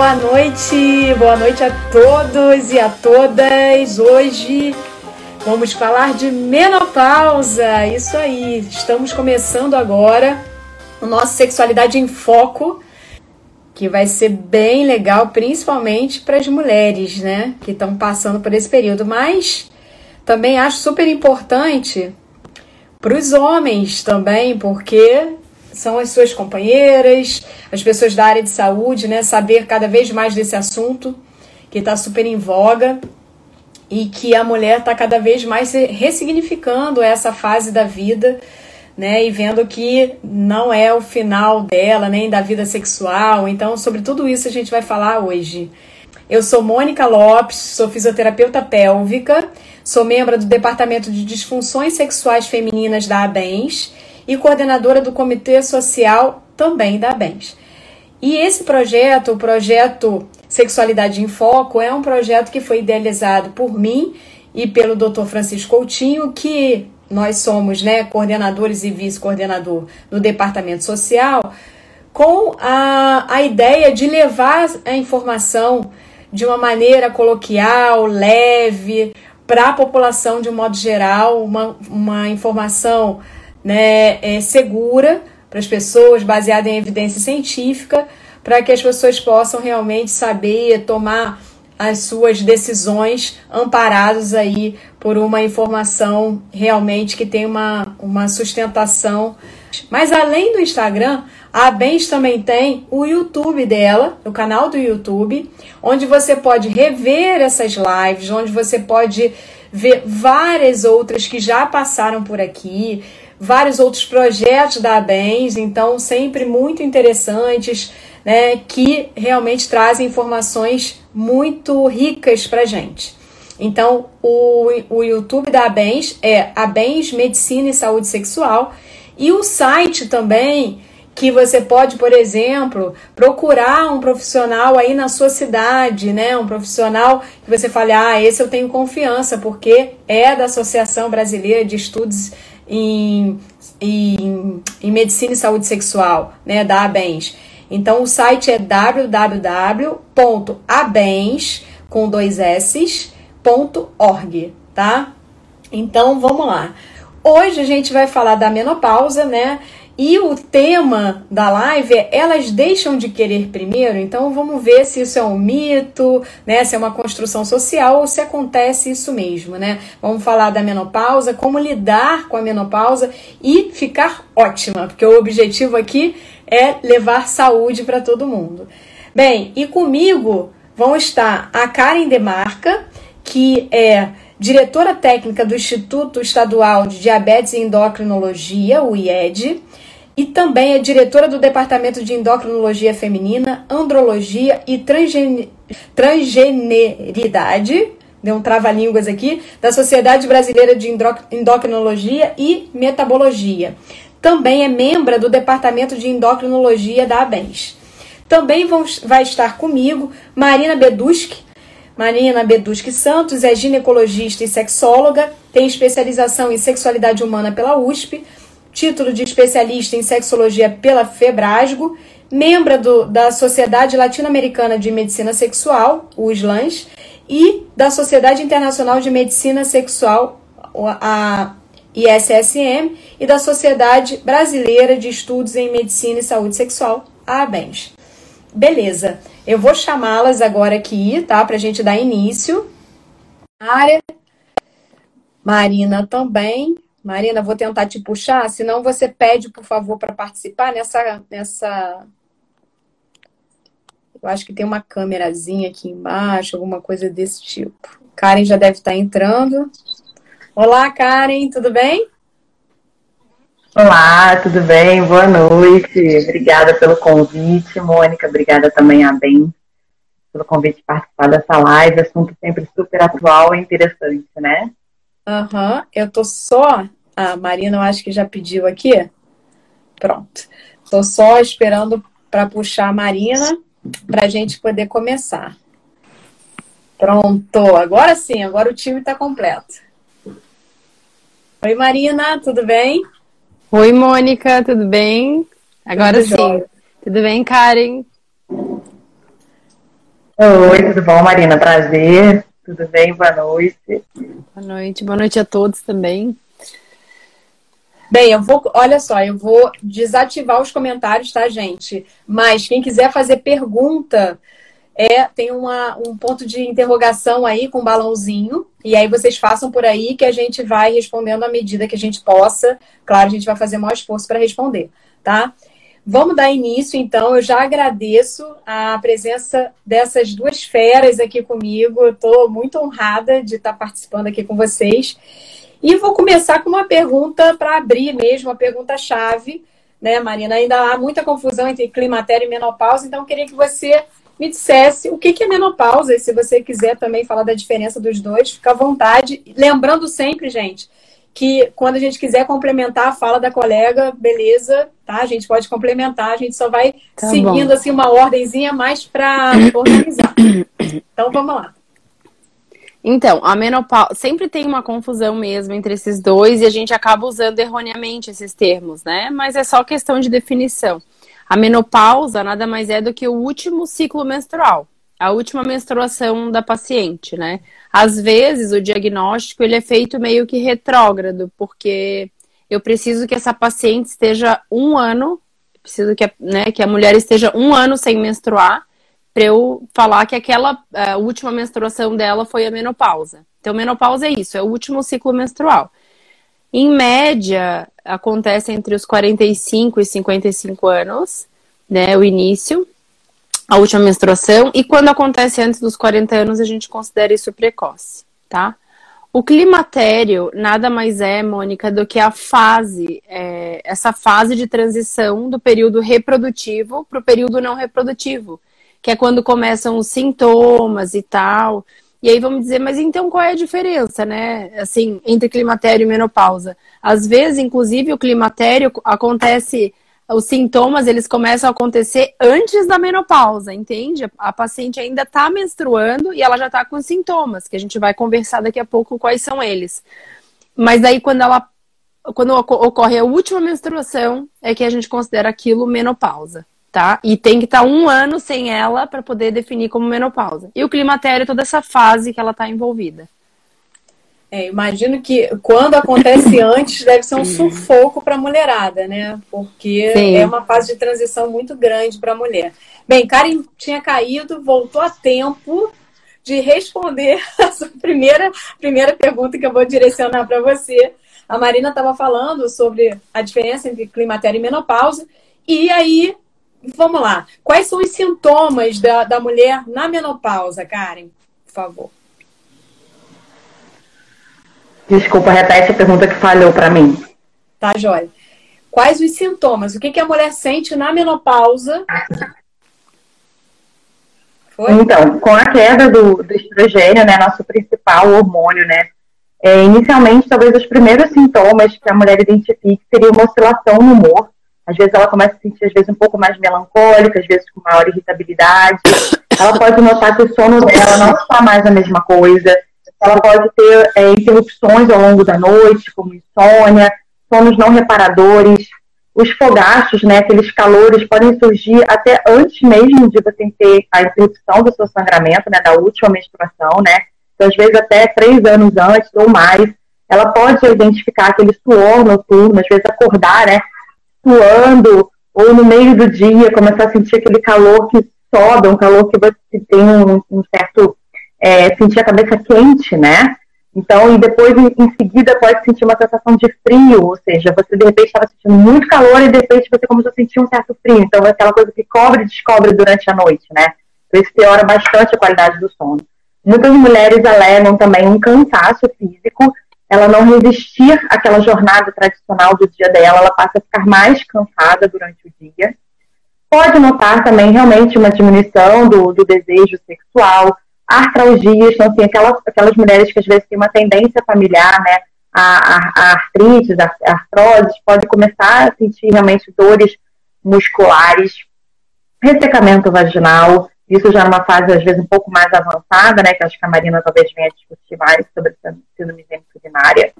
Boa noite, boa noite a todos e a todas. Hoje vamos falar de menopausa. Isso aí, estamos começando agora o nosso Sexualidade em Foco, que vai ser bem legal, principalmente para as mulheres, né, que estão passando por esse período. Mas também acho super importante para os homens também, porque são as suas companheiras, as pessoas da área de saúde, né? Saber cada vez mais desse assunto que está super em voga e que a mulher está cada vez mais ressignificando essa fase da vida, né? E vendo que não é o final dela, nem da vida sexual. Então, sobre tudo isso a gente vai falar hoje. Eu sou Mônica Lopes, sou fisioterapeuta pélvica, sou membro do Departamento de Disfunções Sexuais Femininas da ABENS e coordenadora do Comitê Social também da ABENS. E esse projeto, o projeto Sexualidade em Foco, é um projeto que foi idealizado por mim e pelo Dr. Francisco Coutinho, que nós somos né, coordenadores e vice-coordenador no Departamento Social, com a, a ideia de levar a informação de uma maneira coloquial, leve, para a população de um modo geral, uma, uma informação né, é, segura para as pessoas, baseada em evidência científica, para que as pessoas possam realmente saber tomar as suas decisões amparados aí por uma informação realmente que tem uma, uma sustentação. Mas além do Instagram, a Bens também tem o YouTube dela, o canal do YouTube, onde você pode rever essas lives, onde você pode ver várias outras que já passaram por aqui, vários outros projetos da ABENS, então sempre muito interessantes, né, que realmente trazem informações muito ricas para gente. Então, o, o YouTube da ABENS é ABENS Medicina e Saúde Sexual e o site também que você pode, por exemplo, procurar um profissional aí na sua cidade, né? Um profissional que você fale, ah, esse eu tenho confiança, porque é da Associação Brasileira de Estudos em, em, em medicina e saúde sexual, né, da ABENS. Então o site é www.abens com dois s.org, tá? Então vamos lá. Hoje a gente vai falar da menopausa, né? E o tema da live é Elas Deixam de Querer Primeiro. Então vamos ver se isso é um mito, né? Se é uma construção social ou se acontece isso mesmo, né? Vamos falar da menopausa, como lidar com a menopausa e ficar ótima, porque o objetivo aqui é levar saúde para todo mundo. Bem, e comigo vão estar a Karen Demarca, que é diretora técnica do Instituto Estadual de Diabetes e Endocrinologia, o IED e também é diretora do Departamento de Endocrinologia Feminina, Andrologia e Transgen... Transgeneridade, deu um trava-línguas aqui, da Sociedade Brasileira de Endocrinologia e Metabologia. Também é membro do Departamento de Endocrinologia da ABENS. Também vão, vai estar comigo Marina Beduski. Marina Beduski Santos é ginecologista e sexóloga, tem especialização em sexualidade humana pela USP, título de especialista em sexologia pela Febrasgo, membro do, da Sociedade Latino-Americana de Medicina Sexual, o SLANS, e da Sociedade Internacional de Medicina Sexual, a ISSM, e da Sociedade Brasileira de Estudos em Medicina e Saúde Sexual, a ABENS. Beleza, eu vou chamá-las agora aqui, tá? Pra gente dar início. Área. Marina também. Marina, vou tentar te puxar, senão você pede, por favor, para participar nessa, nessa. Eu acho que tem uma câmerazinha aqui embaixo, alguma coisa desse tipo. Karen já deve estar entrando. Olá, Karen, tudo bem? Olá, tudo bem? Boa noite. Obrigada pelo convite, Mônica. Obrigada também a Ben pelo convite de participar dessa live. Assunto sempre super atual e interessante, né? Aham, uhum. eu tô só. A Marina, eu acho que já pediu aqui. Pronto. Tô só esperando para puxar a Marina para a gente poder começar. Pronto, agora sim, agora o time está completo. Oi, Marina, tudo bem? Oi, Mônica, tudo bem? Agora tudo sim. Jóia. Tudo bem, Karen? Oi, tudo bom, Marina? Prazer. Tudo bem? Boa noite. Boa noite, boa noite a todos também. Bem, eu vou, olha só, eu vou desativar os comentários, tá, gente? Mas quem quiser fazer pergunta, é tem uma, um ponto de interrogação aí com um balãozinho. E aí vocês façam por aí que a gente vai respondendo à medida que a gente possa. Claro, a gente vai fazer o maior esforço para responder, tá? Vamos dar início, então. Eu já agradeço a presença dessas duas feras aqui comigo. Estou muito honrada de estar participando aqui com vocês. E vou começar com uma pergunta para abrir mesmo, uma pergunta-chave, né, Marina? Ainda há muita confusão entre climatério e menopausa, então queria que você me dissesse o que é menopausa, e se você quiser também falar da diferença dos dois, fica à vontade. Lembrando sempre, gente, que quando a gente quiser complementar a fala da colega, beleza, tá? A gente pode complementar, a gente só vai tá seguindo bom. assim uma ordemzinha mais para organizar. Então vamos lá. Então, a menopausa sempre tem uma confusão mesmo entre esses dois e a gente acaba usando erroneamente esses termos, né? Mas é só questão de definição. A menopausa nada mais é do que o último ciclo menstrual, a última menstruação da paciente, né? Às vezes o diagnóstico ele é feito meio que retrógrado, porque eu preciso que essa paciente esteja um ano, preciso que a, né, que a mulher esteja um ano sem menstruar para eu falar que aquela última menstruação dela foi a menopausa. Então, menopausa é isso, é o último ciclo menstrual. Em média, acontece entre os 45 e 55 anos, né, o início, a última menstruação, e quando acontece antes dos 40 anos, a gente considera isso precoce, tá? O climatério nada mais é, Mônica, do que a fase, é, essa fase de transição do período reprodutivo para o período não reprodutivo que é quando começam os sintomas e tal. E aí vamos dizer, mas então qual é a diferença, né? Assim, entre climatério e menopausa? Às vezes, inclusive, o climatério acontece, os sintomas eles começam a acontecer antes da menopausa, entende? A paciente ainda está menstruando e ela já está com sintomas, que a gente vai conversar daqui a pouco quais são eles. Mas daí quando ela quando ocorre a última menstruação, é que a gente considera aquilo menopausa tá? E tem que estar tá um ano sem ela para poder definir como menopausa. E o climatério, toda essa fase que ela está envolvida. É, imagino que quando acontece antes deve ser um sufoco para a mulherada, né? Porque Sim. é uma fase de transição muito grande para a mulher. Bem, Karen tinha caído, voltou a tempo de responder a sua primeira, primeira pergunta que eu vou direcionar para você. A Marina estava falando sobre a diferença entre climatério e menopausa. E aí vamos lá. Quais são os sintomas da, da mulher na menopausa, Karen? Por favor. Desculpa, repete a pergunta que falhou para mim. Tá, Jóia. Quais os sintomas? O que, que a mulher sente na menopausa? Foi? Então, com a queda do, do estrogênio, né, nosso principal hormônio, né, é, inicialmente, talvez os primeiros sintomas que a mulher identifique seria uma oscilação no humor, às vezes ela começa a se sentir, às vezes, um pouco mais melancólica, às vezes com maior irritabilidade. Ela pode notar que o sono dela não está mais a mesma coisa. Ela pode ter é, interrupções ao longo da noite, como insônia, sonos não reparadores. Os fogachos, né, aqueles calores, podem surgir até antes mesmo de você ter a interrupção do seu sangramento, né, da última menstruação, né? Então, às vezes, até três anos antes ou mais. Ela pode identificar aquele suor noturno, às vezes acordar, né, suando, ou no meio do dia começar a sentir aquele calor que sobe, um calor que você tem um, um certo. É, sentir a cabeça quente, né? Então, e depois, em, seguida, pode sentir uma sensação de frio, ou seja, você de repente estava sentindo muito calor e de repente você começou a sentir um certo frio. Então, é aquela coisa que cobre e descobre durante a noite, né? Então, isso piora bastante a qualidade do sono. Muitas mulheres alegam também um cansaço físico ela não resistir àquela jornada tradicional do dia dela, ela passa a ficar mais cansada durante o dia. Pode notar também realmente uma diminuição do, do desejo sexual, artralgias, então assim, aquelas, aquelas mulheres que às vezes têm uma tendência familiar, né, a, a, a artrite, a, artrose, pode começar a sentir realmente dores musculares, ressecamento vaginal, isso já numa fase, às vezes, um pouco mais avançada, né? Que acho que a Marina talvez venha discutir mais sobre síndrome urinária.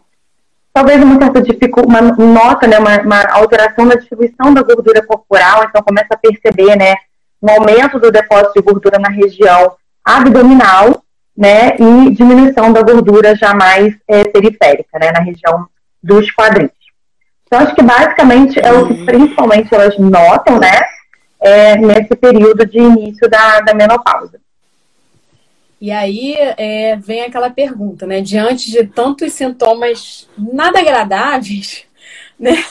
Talvez uma certa uma nota, né? Uma, uma, alteração na distribuição da gordura corporal, então começa a perceber, né? Um aumento do depósito de gordura na região abdominal, né, e diminuição da gordura já mais é, periférica, né, na região dos quadris. Então, acho que basicamente é o que uhum. principalmente elas notam, né, é, nesse período de início da, da menopausa. E aí é, vem aquela pergunta, né? Diante de tantos sintomas nada agradáveis, né?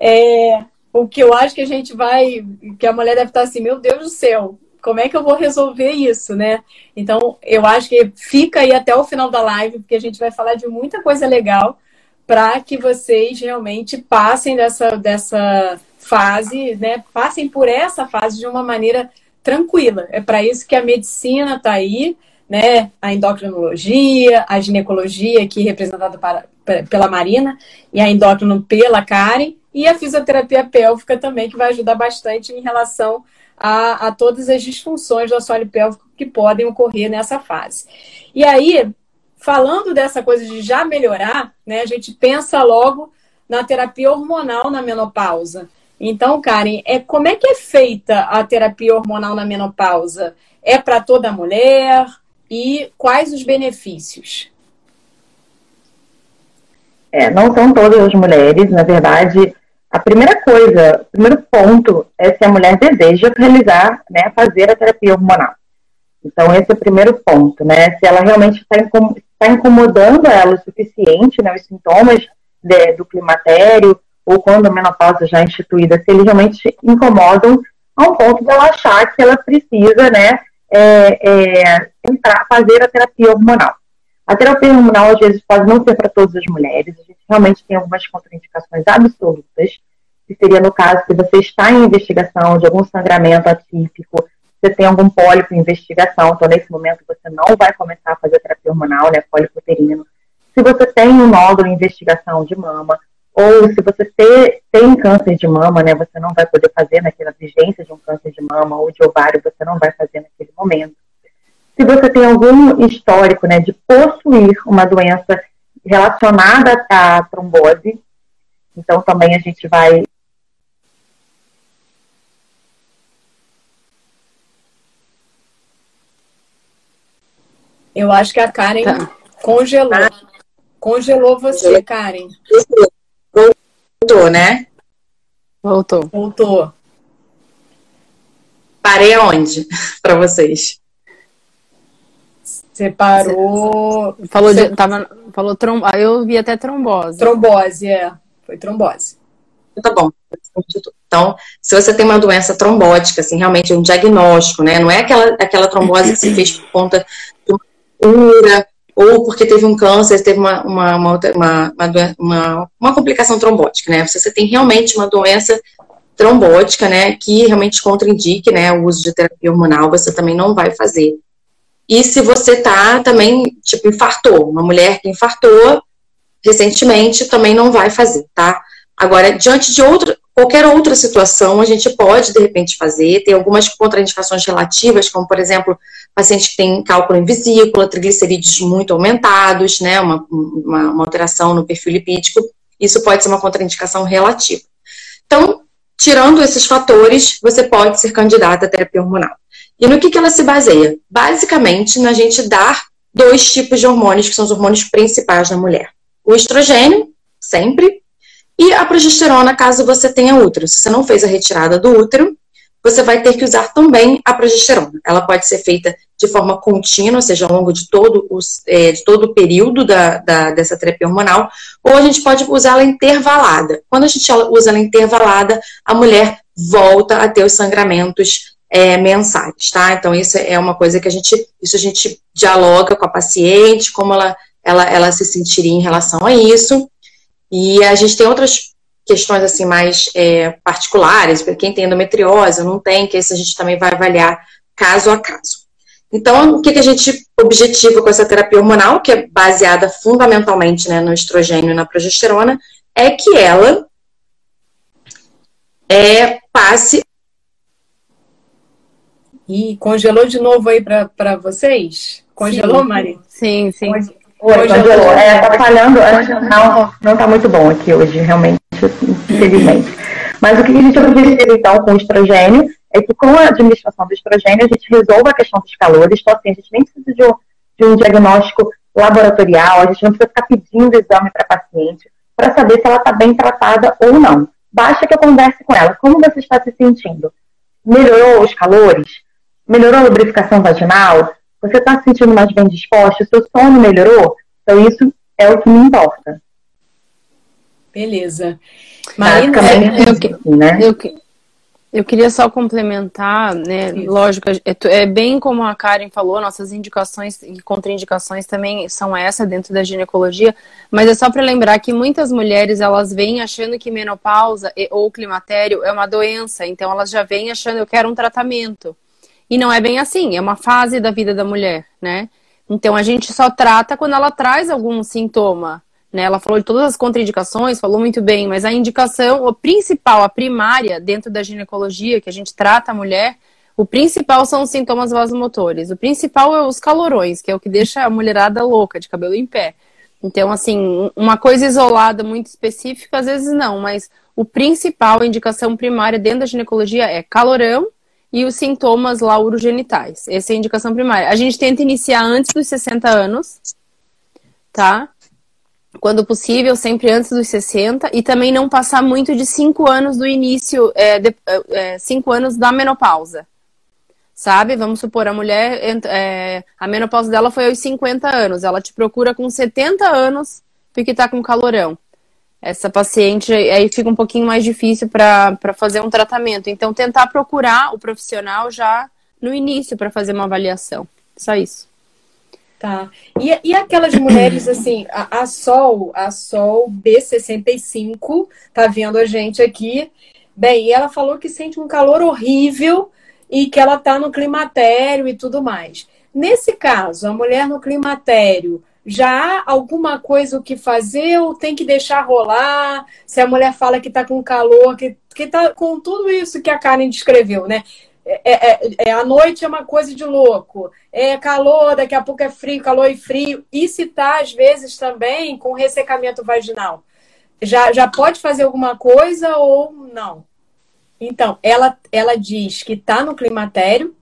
É, o que eu acho que a gente vai, que a mulher deve estar assim, meu Deus do céu, como é que eu vou resolver isso, né? Então, eu acho que fica aí até o final da live, porque a gente vai falar de muita coisa legal para que vocês realmente passem dessa, dessa fase, né? Passem por essa fase de uma maneira tranquila. É para isso que a medicina está aí, né? A endocrinologia, a ginecologia, aqui representada para, pela Marina, e a endócrino pela Karen, e a fisioterapia pélvica também, que vai ajudar bastante em relação a, a todas as disfunções do assoalho pélvico que podem ocorrer nessa fase. E aí, falando dessa coisa de já melhorar, né, a gente pensa logo na terapia hormonal na menopausa. Então, Karen, é, como é que é feita a terapia hormonal na menopausa? É para toda mulher? E quais os benefícios? É, não são todas as mulheres, na verdade, a primeira coisa, o primeiro ponto é se a mulher deseja realizar, né, fazer a terapia hormonal. Então, esse é o primeiro ponto, né? Se ela realmente está tá incomodando ela o suficiente, né, os sintomas de, do climatério, ou quando a menopausa já é instituída, se eles realmente incomodam a um ponto dela achar que ela precisa, né, é, é, entrar, fazer a terapia hormonal. A terapia hormonal, às vezes, pode não ser para todas as mulheres, a gente realmente tem algumas contraindicações absolutas, que seria no caso que você está em investigação de algum sangramento atípico, você tem algum pólipo em investigação, então nesse momento você não vai começar a fazer terapia hormonal, né, pólipo uterino. Se você tem um nódulo em investigação de mama, ou se você ter, tem câncer de mama, né, você não vai poder fazer naquela vigência de um câncer de mama ou de ovário, você não vai fazer naquele momento. Se você tem algum histórico, né, de possuir uma doença relacionada à trombose, então também a gente vai Eu acho que a Karen tá. congelou. Congelou você, Karen. Voltou, né? Voltou. Voltou. Parei aonde para vocês? Você parou. Falou Você... de. Tava, falou trom... Aí eu vi até trombose. Trombose, é. Foi trombose. Tá bom. Então, se você tem uma doença trombótica, assim, realmente um diagnóstico, né? Não é aquela, aquela trombose que se fez por conta de uma cura ou porque teve um câncer, teve uma, uma, uma, uma, uma, uma complicação trombótica, né? Se você tem realmente uma doença trombótica, né, que realmente contraindique, né, o uso de terapia hormonal, você também não vai fazer. E se você tá também, tipo, infartou, uma mulher que infartou recentemente, também não vai fazer, tá? Agora, diante de outra, qualquer outra situação, a gente pode, de repente, fazer. Tem algumas contraindicações relativas, como, por exemplo, paciente que tem cálculo em vesícula, triglicerídeos muito aumentados, né, uma, uma, uma, alteração no perfil lipídico, isso pode ser uma contraindicação relativa. Então, tirando esses fatores, você pode ser candidata à terapia hormonal. E no que, que ela se baseia? Basicamente, na gente dar dois tipos de hormônios, que são os hormônios principais da mulher. O estrogênio, sempre, e a progesterona, caso você tenha útero. Se você não fez a retirada do útero, você vai ter que usar também a progesterona. Ela pode ser feita de forma contínua, ou seja, ao longo de todo, os, é, de todo o período da, da, dessa terapia hormonal, ou a gente pode usar ela intervalada. Quando a gente usa ela intervalada, a mulher volta a ter os sangramentos é, mensais, tá? Então, isso é uma coisa que a gente, isso a gente dialoga com a paciente, como ela, ela, ela se sentiria em relação a isso. E a gente tem outras questões assim mais é, particulares, para quem tem endometriose não tem, que esse a gente também vai avaliar caso a caso. Então, o que, que a gente objetiva com essa terapia hormonal, que é baseada fundamentalmente né, no estrogênio e na progesterona, é que ela é, passe. E congelou de novo aí para vocês? Congelou, sim. Mari? Sim, sim. Oi, congelou. É, tá falhando, não, não tá muito bom aqui hoje, realmente infelizmente. Mas o que a gente observa, então, com o estrogênio é que com a administração do estrogênio a gente resolve a questão dos calores, então assim, a gente nem precisa de um, de um diagnóstico laboratorial, a gente não precisa ficar pedindo exame para a paciente para saber se ela está bem tratada ou não. Basta que eu converse com ela. Como você está se sentindo? Melhorou os calores? Melhorou a lubrificação vaginal? Você está se sentindo mais bem disposta? Seu sono melhorou? Então, isso é o que me importa. Beleza. Marina, é, eu, eu, né? eu, eu queria só complementar, né? Isso. Lógico, é, é, bem como a Karen falou, nossas indicações e contraindicações também são essa dentro da ginecologia, mas é só para lembrar que muitas mulheres elas vêm achando que menopausa ou climatério é uma doença, então elas já vêm achando eu quero um tratamento. E não é bem assim, é uma fase da vida da mulher, né? Então a gente só trata quando ela traz algum sintoma. Né? Ela falou de todas as contraindicações, falou muito bem, mas a indicação, o principal, a primária dentro da ginecologia, que a gente trata a mulher, o principal são os sintomas vasomotores. O principal é os calorões, que é o que deixa a mulherada louca, de cabelo em pé. Então, assim, uma coisa isolada, muito específica, às vezes não, mas o principal, a indicação primária dentro da ginecologia é calorão e os sintomas lá urogenitais. Essa é a indicação primária. A gente tenta iniciar antes dos 60 anos, tá? quando possível, sempre antes dos 60, e também não passar muito de 5 anos do início, é, 5 é, anos da menopausa. Sabe? Vamos supor, a mulher, é, a menopausa dela foi aos 50 anos, ela te procura com 70 anos porque tá com calorão. Essa paciente aí fica um pouquinho mais difícil para fazer um tratamento. Então, tentar procurar o profissional já no início para fazer uma avaliação. Só isso. Tá. E, e aquelas mulheres, assim, a, a Sol, a Sol B65, tá vendo a gente aqui. Bem, ela falou que sente um calor horrível e que ela tá no climatério e tudo mais. Nesse caso, a mulher no climatério, já há alguma coisa o que fazer ou tem que deixar rolar? Se a mulher fala que tá com calor, que, que tá com tudo isso que a Karen descreveu, né? É, é, é, a noite é uma coisa de louco. É calor, daqui a pouco é frio, calor e frio. E se tá, às vezes, também com ressecamento vaginal. Já, já pode fazer alguma coisa ou não? Então, ela, ela diz que tá no climatério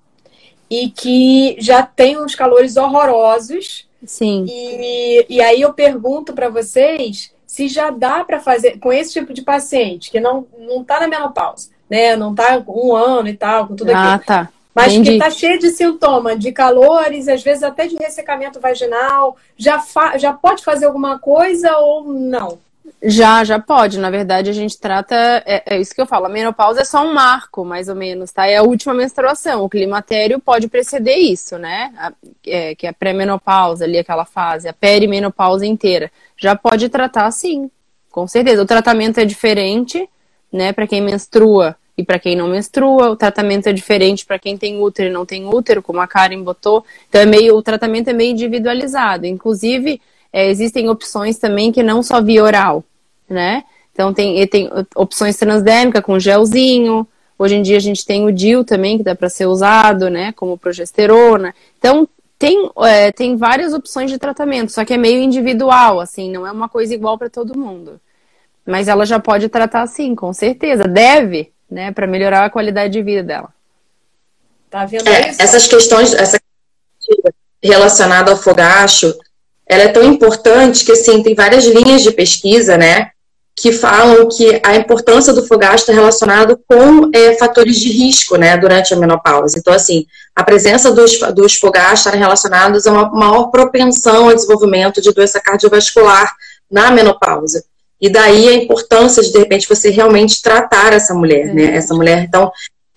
e que já tem uns calores horrorosos. Sim. E, e aí eu pergunto para vocês se já dá para fazer com esse tipo de paciente que não, não tá na menopausa né? Não tá com um ano e tal, com tudo ah, aquilo. Ah, tá. Mas Entendi. que tá cheio de sintoma, de calores, às vezes até de ressecamento vaginal. Já, fa já pode fazer alguma coisa ou não? Já, já pode. Na verdade, a gente trata. É, é, isso que eu falo. A menopausa é só um marco, mais ou menos, tá? É a última menstruação. O climatério pode preceder isso, né? A, é, que é a pré-menopausa ali, aquela fase, a perimenopausa inteira. Já pode tratar sim, com certeza. O tratamento é diferente, né? Para quem menstrua e para quem não menstrua, o tratamento é diferente para quem tem útero e não tem útero, como a Karen botou. Então é meio, o tratamento é meio individualizado. Inclusive, é, existem opções também que não só via oral, né? Então tem, tem opções transdérmicas com gelzinho. Hoje em dia a gente tem o DIL também, que dá para ser usado, né? Como progesterona. Então tem, é, tem várias opções de tratamento, só que é meio individual, assim, não é uma coisa igual para todo mundo. Mas ela já pode tratar sim, com certeza. Deve, né, para melhorar a qualidade de vida dela. Tá vendo é, isso? Essas questões, essa relacionada ao fogacho, ela é tão importante que assim tem várias linhas de pesquisa, né, que falam que a importância do fogacho está relacionado com é, fatores de risco, né, durante a menopausa. Então, assim, a presença dos, dos fogachos está relacionados a uma maior propensão ao desenvolvimento de doença cardiovascular na menopausa. E daí a importância de, de repente, você realmente tratar essa mulher, né? Essa mulher. Então,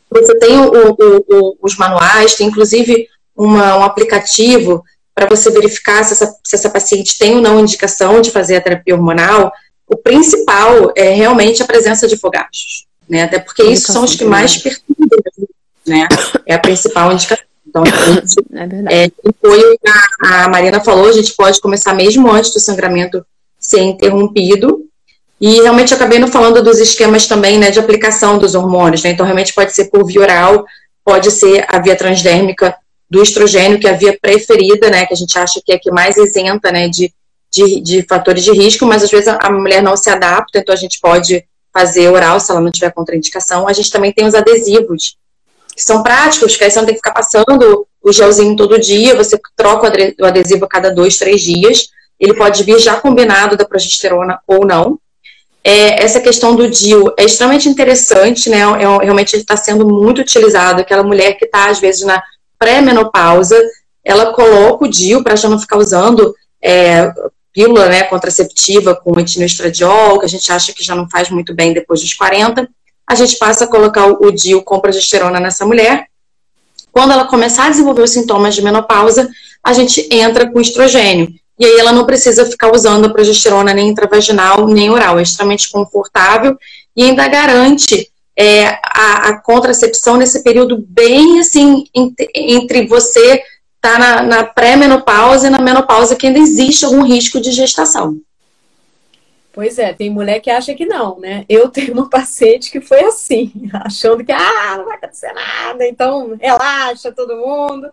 você tem o, o, o, os manuais, tem inclusive uma, um aplicativo para você verificar se essa, se essa paciente tem ou não indicação de fazer a terapia hormonal. O principal é realmente a presença de fogachos, né? Até porque isso são os que mais perturbam, né? É a principal indicação. Então, a gente, é, é, foi a, a Marina falou, a gente pode começar mesmo antes do sangramento ser interrompido, e realmente acabei não falando dos esquemas também, né, de aplicação dos hormônios, né? Então realmente pode ser por via oral, pode ser a via transdérmica do estrogênio, que é a via preferida, né, que a gente acha que é que mais isenta, né, de, de, de fatores de risco, mas às vezes a, a mulher não se adapta, então a gente pode fazer oral se ela não tiver contraindicação. A gente também tem os adesivos, que são práticos, que aí você não tem que ficar passando o gelzinho todo dia, você troca o adesivo a cada dois, três dias. Ele pode vir já combinado da progesterona ou não. É, essa questão do DIU é extremamente interessante, né? É, realmente ele está sendo muito utilizado. Aquela mulher que está, às vezes, na pré-menopausa, ela coloca o DIU para já não ficar usando é, pílula né, contraceptiva com etinoestradiol, que a gente acha que já não faz muito bem depois dos 40 a gente passa a colocar o DIU com progesterona nessa mulher. Quando ela começar a desenvolver os sintomas de menopausa, a gente entra com estrogênio. E aí ela não precisa ficar usando a progesterona nem intravaginal, nem oral. É extremamente confortável e ainda garante é, a, a, contracepção nesse período bem assim, entre, entre você tá na, na pré-menopausa e na menopausa, que ainda existe algum risco de gestação. Pois é, tem mulher que acha que não, né? Eu tenho uma paciente que foi assim, achando que ah, não vai acontecer nada, então relaxa todo mundo.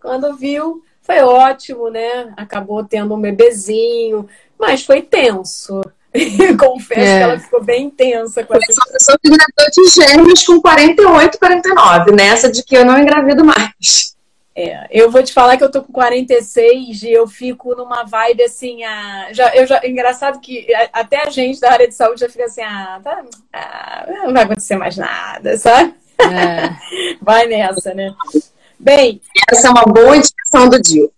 Quando viu, foi ótimo, né? Acabou tendo um bebezinho, mas foi tenso. Confesso é. que ela ficou bem tensa com essa. Uma pessoa que engravidou de gêmeos com 48, 49, nessa de que eu não engravido mais. É, eu vou te falar que eu tô com 46 e eu fico numa vibe assim, ah, já, eu já, engraçado que até a gente da área de saúde já fica assim, ah, tá, ah não vai acontecer mais nada, sabe? É. Vai nessa, né? Bem. Essa é uma boa indicação do dia.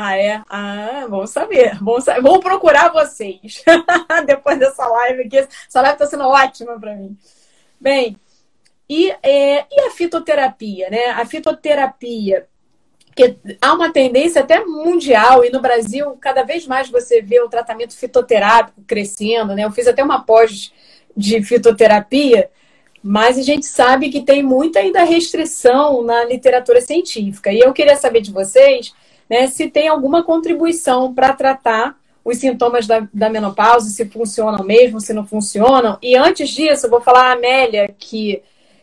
Ah, é? Ah, vamos saber. Vamos, saber. vamos procurar vocês. Depois dessa live aqui. Essa live está sendo ótima para mim. Bem, e, é, e a fitoterapia, né? A fitoterapia porque há uma tendência até mundial, e no Brasil, cada vez mais você vê o tratamento fitoterápico crescendo, né? Eu fiz até uma pós de fitoterapia, mas a gente sabe que tem muita ainda restrição na literatura científica. E eu queria saber de vocês né, se tem alguma contribuição para tratar os sintomas da, da menopausa, se funcionam mesmo, se não funcionam. E antes disso, eu vou falar a Amélia, que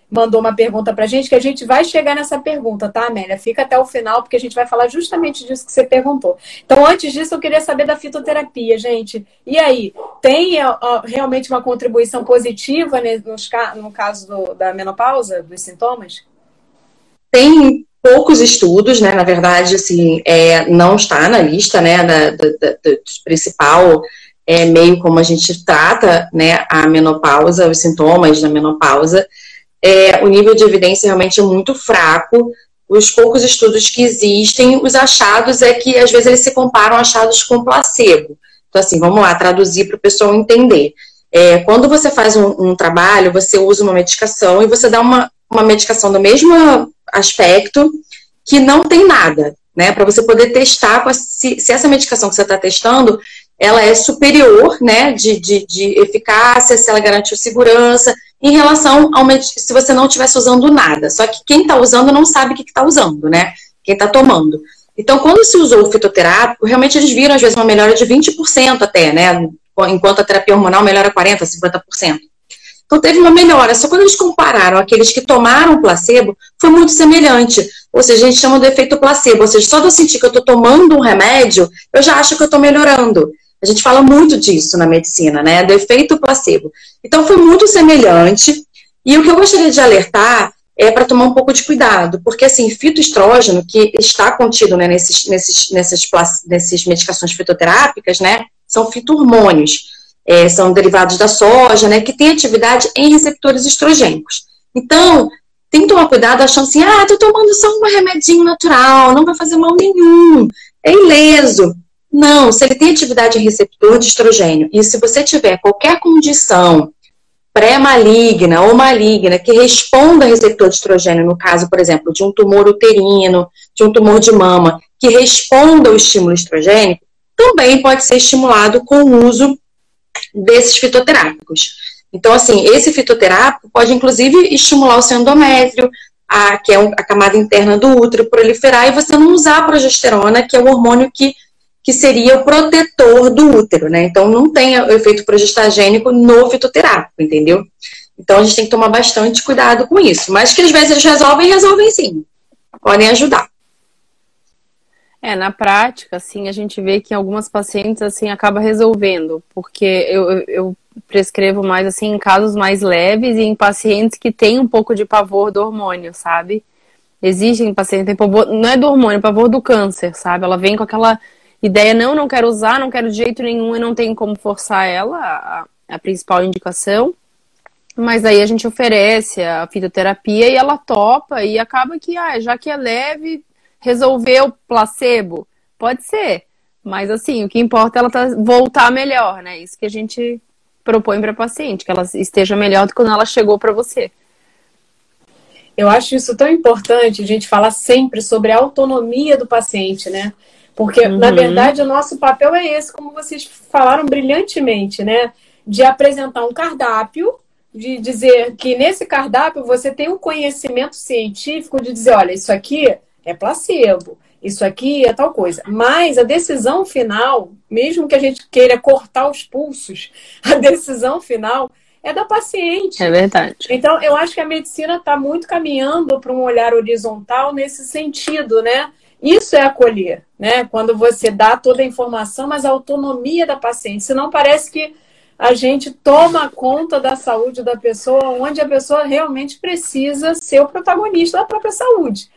mandou uma pergunta para a gente, que a gente vai chegar nessa pergunta, tá, Amélia? Fica até o final, porque a gente vai falar justamente disso que você perguntou. Então, antes disso, eu queria saber da fitoterapia, gente. E aí, tem realmente uma contribuição positiva no caso do, da menopausa, dos sintomas? Tem poucos estudos, né? Na verdade, assim, é, não está na lista, né, da, da, da, principal é, meio como a gente trata, né, a menopausa, os sintomas da menopausa é, o nível de evidência realmente é muito fraco. Os poucos estudos que existem, os achados é que às vezes eles se comparam achados com placebo. Então, assim, vamos lá, traduzir para o pessoal entender. É, quando você faz um, um, trabalho, você usa uma medicação e você dá uma, uma medicação do mesmo aspecto que não tem nada, né? Para você poder testar se, se, essa medicação que você está testando ela é superior, né, de, de, de eficácia, se ela garante segurança, em relação ao se você não estivesse usando nada. Só que quem está usando não sabe o que está usando, né? Quem está tomando. Então, quando se usou o fitoterápico, realmente eles viram, às vezes, uma melhora de 20% até, né? Enquanto a terapia hormonal melhora 40%, 50%. Então, teve uma melhora. Só quando eles compararam aqueles que tomaram placebo, foi muito semelhante. Ou seja, a gente chama do efeito placebo. Ou seja, só de eu sentir que eu estou tomando um remédio, eu já acho que eu estou melhorando. A gente fala muito disso na medicina, né? Do efeito placebo. Então foi muito semelhante. E o que eu gostaria de alertar é para tomar um pouco de cuidado, porque assim, fitoestrógeno, que está contido né, nesses, nesses, nessas, nessas medicações fitoterápicas, né? São fitohormônios. É, são derivados da soja, né? Que tem atividade em receptores estrogênicos. Então, tem que tomar cuidado achando assim, ah, tô tomando só um remedinho natural, não vai fazer mal nenhum, é ileso. Não, se ele tem atividade em receptor de estrogênio e se você tiver qualquer condição pré-maligna ou maligna que responda a receptor de estrogênio, no caso, por exemplo, de um tumor uterino, de um tumor de mama, que responda ao estímulo estrogênico, também pode ser estimulado com o uso desses fitoterápicos. Então, assim, esse fitoterápico pode, inclusive, estimular o seu endométrio, a, que é a camada interna do útero, proliferar, e você não usar a progesterona, que é o hormônio que que seria o protetor do útero, né? Então não tem o efeito progestagênico no fitoterápico, entendeu? Então a gente tem que tomar bastante cuidado com isso. Mas que às vezes eles resolvem, resolvem sim. Podem ajudar. É, na prática, assim, a gente vê que algumas pacientes, assim, acaba resolvendo, porque eu, eu prescrevo mais assim em casos mais leves e em pacientes que têm um pouco de pavor do hormônio, sabe? Existem pacientes que têm pavor, não é do hormônio, é pavor do câncer, sabe? Ela vem com aquela ideia, não, não quero usar, não quero de jeito nenhum e não tem como forçar ela, a, a principal indicação. Mas aí a gente oferece a fitoterapia e ela topa e acaba que, ah, já que é leve, resolveu placebo. Pode ser. Mas assim, o que importa é ela tá, voltar melhor, né? Isso que a gente propõe para a paciente, que ela esteja melhor do que quando ela chegou para você. Eu acho isso tão importante a gente falar sempre sobre a autonomia do paciente, né? Porque, uhum. na verdade, o nosso papel é esse, como vocês falaram brilhantemente, né? De apresentar um cardápio, de dizer que nesse cardápio você tem um conhecimento científico de dizer, olha, isso aqui é placebo, isso aqui é tal coisa. Mas a decisão final, mesmo que a gente queira cortar os pulsos, a decisão final é da paciente. É verdade. Então, eu acho que a medicina está muito caminhando para um olhar horizontal nesse sentido, né? Isso é acolher, né? Quando você dá toda a informação, mas a autonomia da paciente. Senão parece que a gente toma conta da saúde da pessoa, onde a pessoa realmente precisa ser o protagonista da própria saúde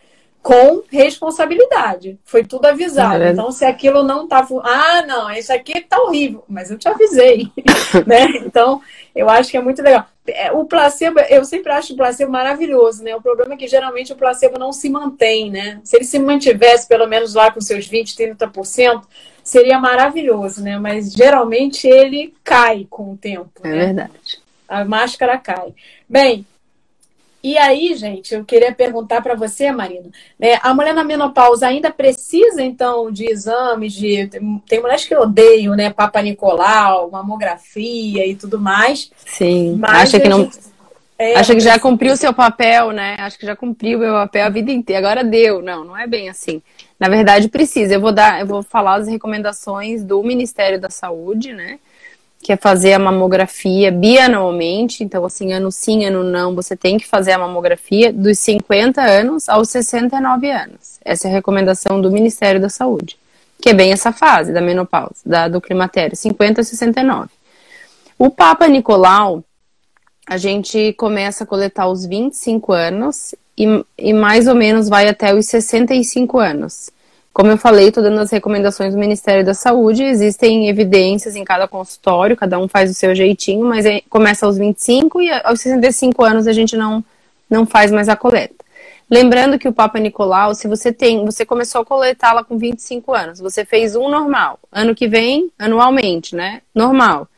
com responsabilidade. Foi tudo avisado. É então, se aquilo não tá. Ah, não, isso aqui tá horrível, mas eu te avisei. né? Então, eu acho que é muito legal. É, o placebo, eu sempre acho o placebo maravilhoso, né? O problema é que geralmente o placebo não se mantém, né? Se ele se mantivesse pelo menos lá com seus 20, 30%, seria maravilhoso, né? Mas geralmente ele cai com o tempo. É né? verdade. A máscara cai. Bem, e aí, gente, eu queria perguntar para você, Marina, né, a mulher na menopausa ainda precisa, então, de exames de. Tem mulheres que odeiam, né? Papa Nicolau, mamografia e tudo mais. Sim. Acha que não. É, Acha que já cumpriu o seu papel, né? Acho que já cumpriu o meu papel a vida inteira. Agora deu. Não, não é bem assim. Na verdade, precisa. Eu vou dar, eu vou falar as recomendações do Ministério da Saúde, né? Que é fazer a mamografia bianualmente, então assim, ano sim, ano não, você tem que fazer a mamografia dos 50 anos aos 69 anos. Essa é a recomendação do Ministério da Saúde, que é bem essa fase da menopausa, da, do climatério, 50 a 69. O Papa Nicolau, a gente começa a coletar aos 25 anos e, e mais ou menos vai até os 65 anos. Como eu falei, estou dando as recomendações do Ministério da Saúde. Existem evidências em cada consultório, cada um faz o seu jeitinho, mas é, começa aos 25 e aos 65 anos a gente não, não faz mais a coleta. Lembrando que o Papa Nicolau, se você tem, você começou a coletá-la com 25 anos, você fez um normal. Ano que vem, anualmente, né? Normal.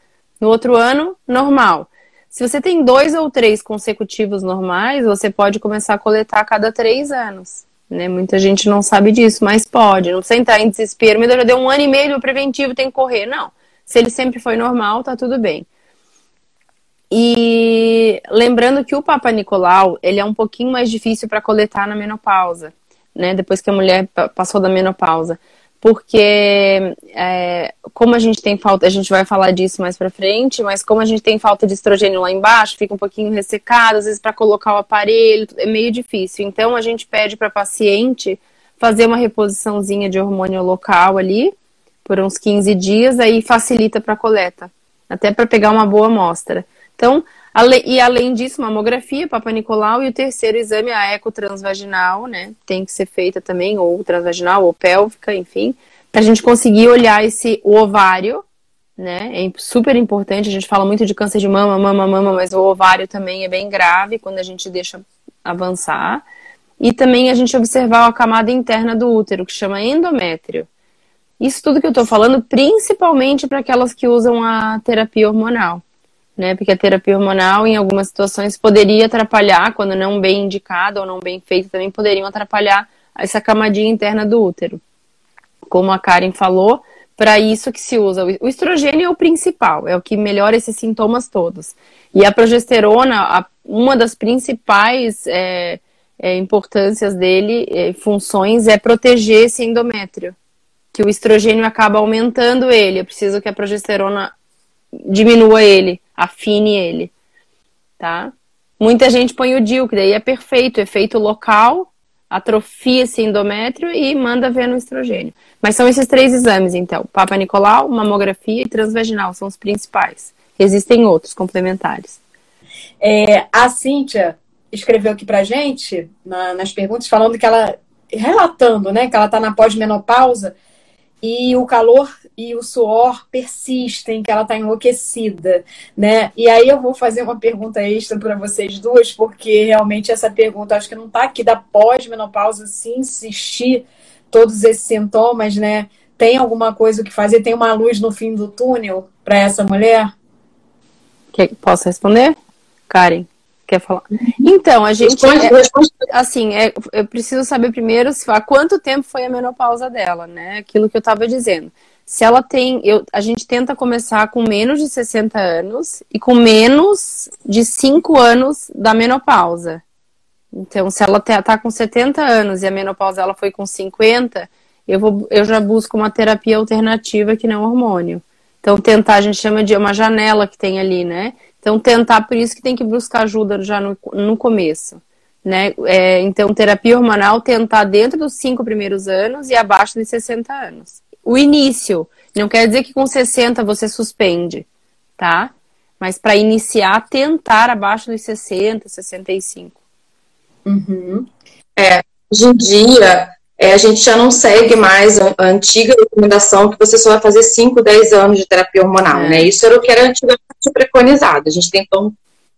No outro ano, normal. Se você tem dois ou três consecutivos normais, você pode começar a coletar a cada três anos. Né? Muita gente não sabe disso, mas pode. Não precisa entrar em desespero. Meu Deus, já deu um ano e meio do preventivo, tem que correr. Não. Se ele sempre foi normal, tá tudo bem. E lembrando que o Papa Nicolau, ele é um pouquinho mais difícil para coletar na menopausa, né? Depois que a mulher passou da menopausa porque é, como a gente tem falta, a gente vai falar disso mais para frente, mas como a gente tem falta de estrogênio lá embaixo, fica um pouquinho ressecado, às vezes para colocar o aparelho é meio difícil. Então a gente pede para paciente fazer uma reposiçãozinha de hormônio local ali por uns 15 dias, aí facilita para coleta, até para pegar uma boa amostra. Então, e além disso, mamografia, Papa Nicolau e o terceiro exame, a eco transvaginal, né? Tem que ser feita também, ou transvaginal, ou pélvica, enfim, para a gente conseguir olhar esse o ovário, né? É super importante. A gente fala muito de câncer de mama, mama, mama, mas o ovário também é bem grave quando a gente deixa avançar. E também a gente observar a camada interna do útero, que chama endométrio. Isso tudo que eu estou falando, principalmente para aquelas que usam a terapia hormonal né? Porque a terapia hormonal, em algumas situações, poderia atrapalhar, quando não bem indicada ou não bem feita, também poderiam atrapalhar essa camadinha interna do útero. Como a Karen falou, para isso que se usa. O estrogênio é o principal, é o que melhora esses sintomas todos. E a progesterona, uma das principais é, é, importâncias dele, é, funções, é proteger esse endométrio. Que o estrogênio acaba aumentando ele. Eu preciso que a progesterona diminua ele afine ele, tá? Muita gente põe o DIL, que daí é perfeito, efeito local, atrofia esse endométrio e manda ver no estrogênio. Mas são esses três exames, então: Papa Nicolau, mamografia e transvaginal, são os principais. Existem outros complementares. É, a Cíntia escreveu aqui pra gente, na, nas perguntas, falando que ela, relatando, né, que ela está na pós-menopausa e o calor e o suor persistem, que ela está enlouquecida, né? E aí eu vou fazer uma pergunta extra para vocês duas, porque realmente essa pergunta acho que não está aqui da pós-menopausa, se insistir todos esses sintomas, né? Tem alguma coisa que fazer? Tem uma luz no fim do túnel para essa mulher? Que, posso responder? Karen, quer falar? Então, a gente. É, assim, é, eu preciso saber primeiro se, há quanto tempo foi a menopausa dela, né? Aquilo que eu estava dizendo. Se ela tem. Eu, a gente tenta começar com menos de 60 anos e com menos de 5 anos da menopausa. Então, se ela está com 70 anos e a menopausa ela foi com 50, eu, vou, eu já busco uma terapia alternativa que não hormônio. Então, tentar, a gente chama de uma janela que tem ali, né? Então, tentar, por isso que tem que buscar ajuda já no, no começo. Né? É, então, terapia hormonal, tentar dentro dos cinco primeiros anos e abaixo de 60 anos. O início, não quer dizer que com 60 você suspende, tá? Mas para iniciar, tentar abaixo dos 60, 65. Uhum. É, hoje em dia, é, a gente já não segue mais a, a, antiga recomendação que você só vai fazer 5, 10 anos de terapia hormonal, é. né? Isso era o que era antigamente preconizado. A gente tem, então,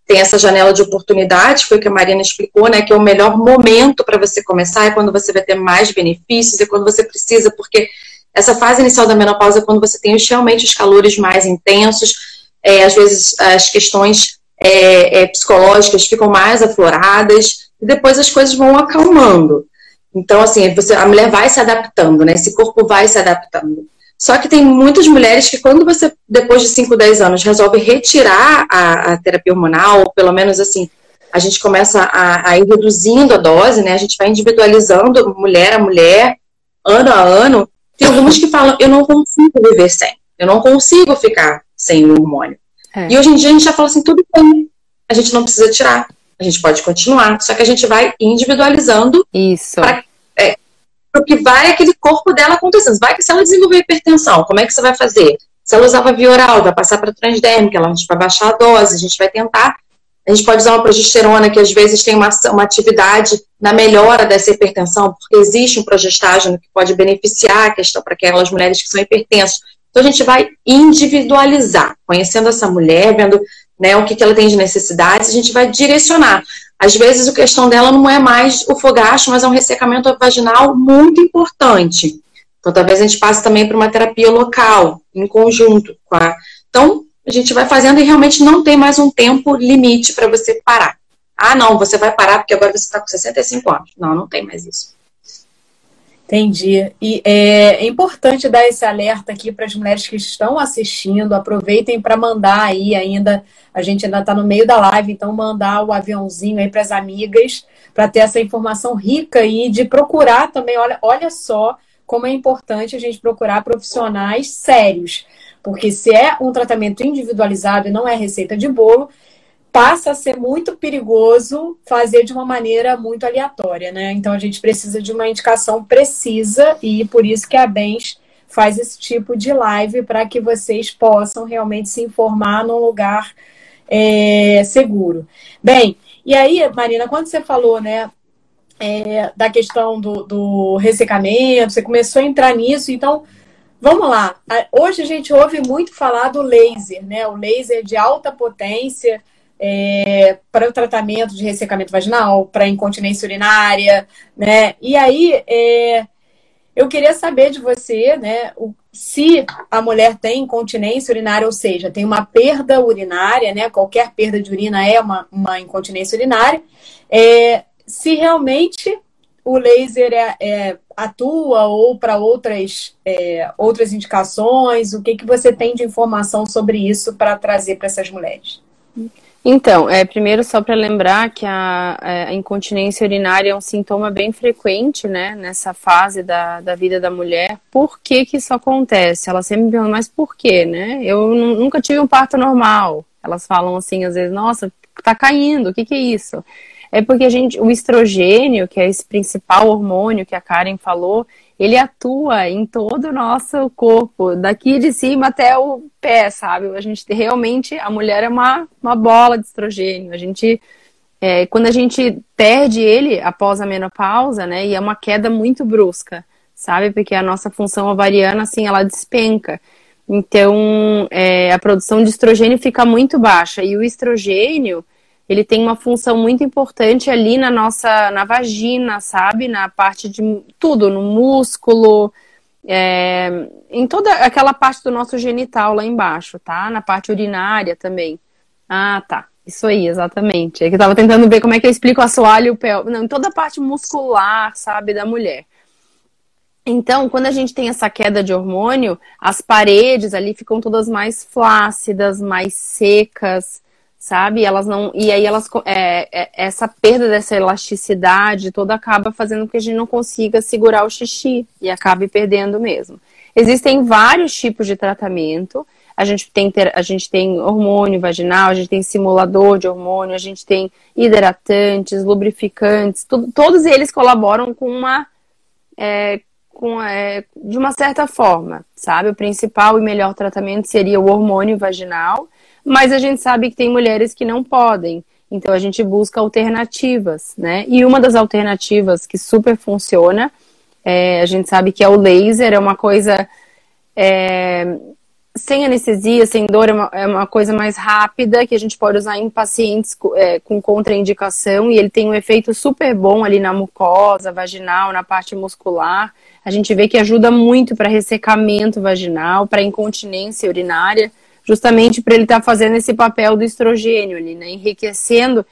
tem essa janela de oportunidade, foi o que a Marina explicou, né? Que é o melhor momento para você começar, é quando você vai ter mais benefícios, é quando você precisa, porque essa fase inicial da menopausa é quando você tem realmente os calores mais intensos, é, às vezes as questões é, é psicológicas ficam mais afloradas, e depois as coisas vão acalmando. Então, assim, você, a mulher vai se adaptando, né? Esse corpo vai se adaptando. Só que tem muitas mulheres que, quando você, depois de 5, 10 anos, resolve retirar a, a, terapia hormonal, ou pelo menos assim, a gente começa a, a, ir reduzindo a dose, né? A gente vai individualizando mulher a mulher, ano a ano. Tem algumas que falam, eu não consigo viver sem, eu não consigo ficar sem o hormônio. É. E hoje em dia a gente já fala assim, tudo bem, a gente não precisa tirar a gente pode continuar, só que a gente vai individualizando isso para é, o que vai aquele corpo dela acontecendo. Vai que se ela desenvolver hipertensão, como é que você vai fazer? Se ela usava via oral, vai passar para transdérmica, a gente vai baixar a dose, a gente vai tentar. A gente pode usar uma progesterona que às vezes tem uma, uma atividade na melhora dessa hipertensão, porque existe um progestágeno que pode beneficiar a questão para aquelas mulheres que são hipertensas. Então a gente vai individualizar, conhecendo essa mulher, vendo né, o que, que ela tem de necessidades, a gente vai direcionar. Às vezes a questão dela não é mais o fogacho, mas é um ressecamento vaginal muito importante. Então talvez a gente passe também para uma terapia local, em conjunto com a. Então, a gente vai fazendo e realmente não tem mais um tempo limite para você parar. Ah, não, você vai parar porque agora você está com 65 anos. Não, não tem mais isso. Entendi. E é, é importante dar esse alerta aqui para as mulheres que estão assistindo. Aproveitem para mandar aí ainda. A gente ainda está no meio da live, então mandar o aviãozinho aí para as amigas para ter essa informação rica aí de procurar também. Olha, olha só como é importante a gente procurar profissionais sérios. Porque se é um tratamento individualizado e não é receita de bolo, passa a ser muito perigoso fazer de uma maneira muito aleatória, né? Então a gente precisa de uma indicação precisa e por isso que a Bens faz esse tipo de live para que vocês possam realmente se informar num lugar é, seguro. Bem, e aí, Marina, quando você falou, né, é, da questão do, do ressecamento, você começou a entrar nisso, então Vamos lá. Hoje a gente ouve muito falar do laser, né? O laser de alta potência é, para o tratamento de ressecamento vaginal, para incontinência urinária, né? E aí, é, eu queria saber de você, né, o, se a mulher tem incontinência urinária, ou seja, tem uma perda urinária, né? Qualquer perda de urina é uma, uma incontinência urinária. É, se realmente o laser é, é, atua ou para outras, é, outras indicações, o que, que você tem de informação sobre isso para trazer para essas mulheres? Então, é, primeiro só para lembrar que a, é, a, incontinência urinária é um sintoma bem frequente, né, nessa fase da, da vida da mulher. Por que que isso acontece? Ela sempre me pergunta, mas por quê, né? Eu nunca tive um parto normal. Elas falam assim, às vezes, nossa, tá caindo, o que que é isso? É porque a gente, o estrogênio, que é esse principal hormônio que a Karen falou, ele atua em todo o nosso corpo, daqui de cima até o pé, sabe? A gente realmente, a mulher é uma, uma bola de estrogênio. A gente, é, quando a gente perde ele após a menopausa, né? E é uma queda muito brusca, sabe? Porque a nossa função ovariana, assim, ela despenca. Então, é, a produção de estrogênio fica muito baixa. E o estrogênio, ele tem uma função muito importante ali na nossa, na vagina, sabe? Na parte de tudo, no músculo, é, em toda aquela parte do nosso genital lá embaixo, tá? Na parte urinária também. Ah, tá. Isso aí, exatamente. É que eu tava tentando ver como é que eu explico o assoalho e o pé. Não, em toda a parte muscular, sabe, da mulher. Então, quando a gente tem essa queda de hormônio, as paredes ali ficam todas mais flácidas, mais secas, sabe? Elas não. E aí elas é, é, essa perda dessa elasticidade toda acaba fazendo com que a gente não consiga segurar o xixi e acabe perdendo mesmo. Existem vários tipos de tratamento. A gente tem, a gente tem hormônio vaginal, a gente tem simulador de hormônio, a gente tem hidratantes, lubrificantes, todos eles colaboram com uma. É, com, é, de uma certa forma, sabe? O principal e melhor tratamento seria o hormônio vaginal, mas a gente sabe que tem mulheres que não podem. Então a gente busca alternativas, né? E uma das alternativas que super funciona, é, a gente sabe que é o laser, é uma coisa é, sem anestesia, sem dor, é uma, é uma, coisa mais rápida que a gente pode usar em pacientes é, com contraindicação e ele tem um efeito super bom ali na mucosa vaginal, na parte muscular. A gente vê que ajuda muito para ressecamento vaginal, para incontinência urinária justamente para ele estar tá fazendo esse papel do estrogênio ali, né? Enriquecendo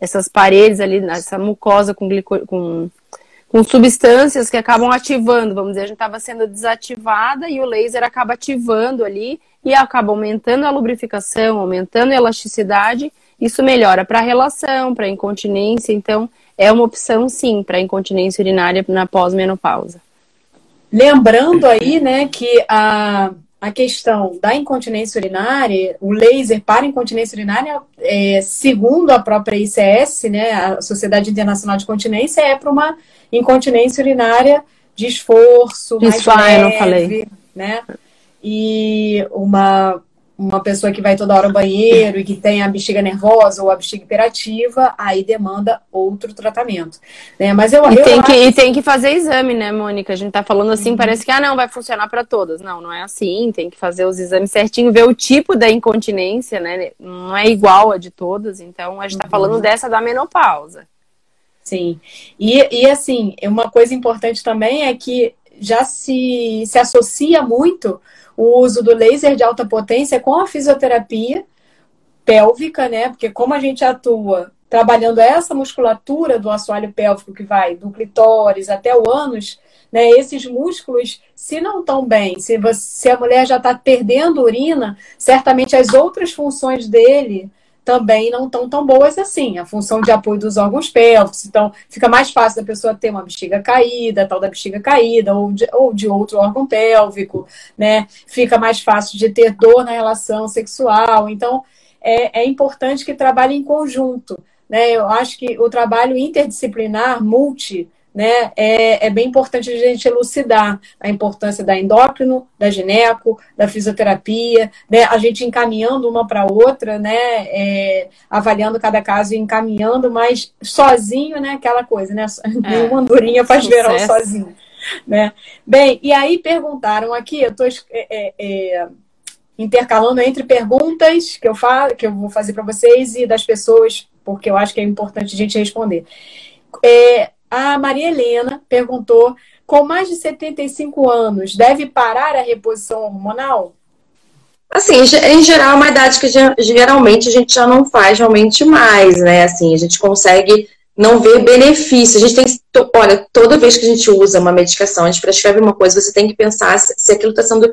essas paredes ali, essa mucosa com, glico, com, com substâncias que acabam ativando, vamos dizer, a gente estava sendo desativada e o laser acaba ativando ali e acaba aumentando a lubrificação, aumentando a elasticidade. Isso melhora para a relação, para a incontinência, então é uma opção sim para incontinência urinária na pós-menopausa. Lembrando aí, né, que a a questão da incontinência urinária, o laser para incontinência urinária, é, segundo a própria ICS, né, a Sociedade Internacional de Continência, é para uma incontinência urinária de esforço, Isso, mais leve, ah, eu não falei. né? E uma uma pessoa que vai toda hora ao banheiro e que tem a bexiga nervosa ou a bexiga hiperativa, aí demanda outro tratamento. Né? Mas eu, e, eu tem que, e tem que fazer exame, né, Mônica? A gente tá falando assim, uhum. parece que ah, não, vai funcionar para todas. Não, não é assim. Tem que fazer os exames certinho, ver o tipo da incontinência, né? Não é igual a de todas. Então, a gente tá uhum. falando dessa da menopausa. Sim. E, e assim, uma coisa importante também é que já se, se associa muito o uso do laser de alta potência com a fisioterapia pélvica, né? Porque como a gente atua trabalhando essa musculatura do assoalho pélvico que vai do clitóris até o ânus, né? Esses músculos, se não estão bem, se, você, se a mulher já está perdendo urina, certamente as outras funções dele também não estão tão boas assim. A função de apoio dos órgãos pélvicos. Então, fica mais fácil da pessoa ter uma bexiga caída, tal da bexiga caída, ou de, ou de outro órgão pélvico, né? Fica mais fácil de ter dor na relação sexual. Então, é, é importante que trabalhe em conjunto. Né? Eu acho que o trabalho interdisciplinar, multi, né, é, é, bem importante a gente elucidar a importância da endócrino, da gineco, da fisioterapia, né, a gente encaminhando uma para outra, né, é, avaliando cada caso e encaminhando, mas sozinho, né, aquela coisa, né, é, nenhuma andorinha faz verão sozinho, né. Bem, e aí perguntaram aqui, eu estou é, é, intercalando entre perguntas que eu, fa que eu vou fazer para vocês e das pessoas, porque eu acho que é importante a gente responder. É, a Maria Helena perguntou: com mais de 75 anos, deve parar a reposição hormonal? Assim, em geral, é uma idade que geralmente a gente já não faz realmente mais, né? Assim, a gente consegue não ver benefício. A gente tem, olha, toda vez que a gente usa uma medicação, a gente prescreve uma coisa, você tem que pensar se aquilo está sendo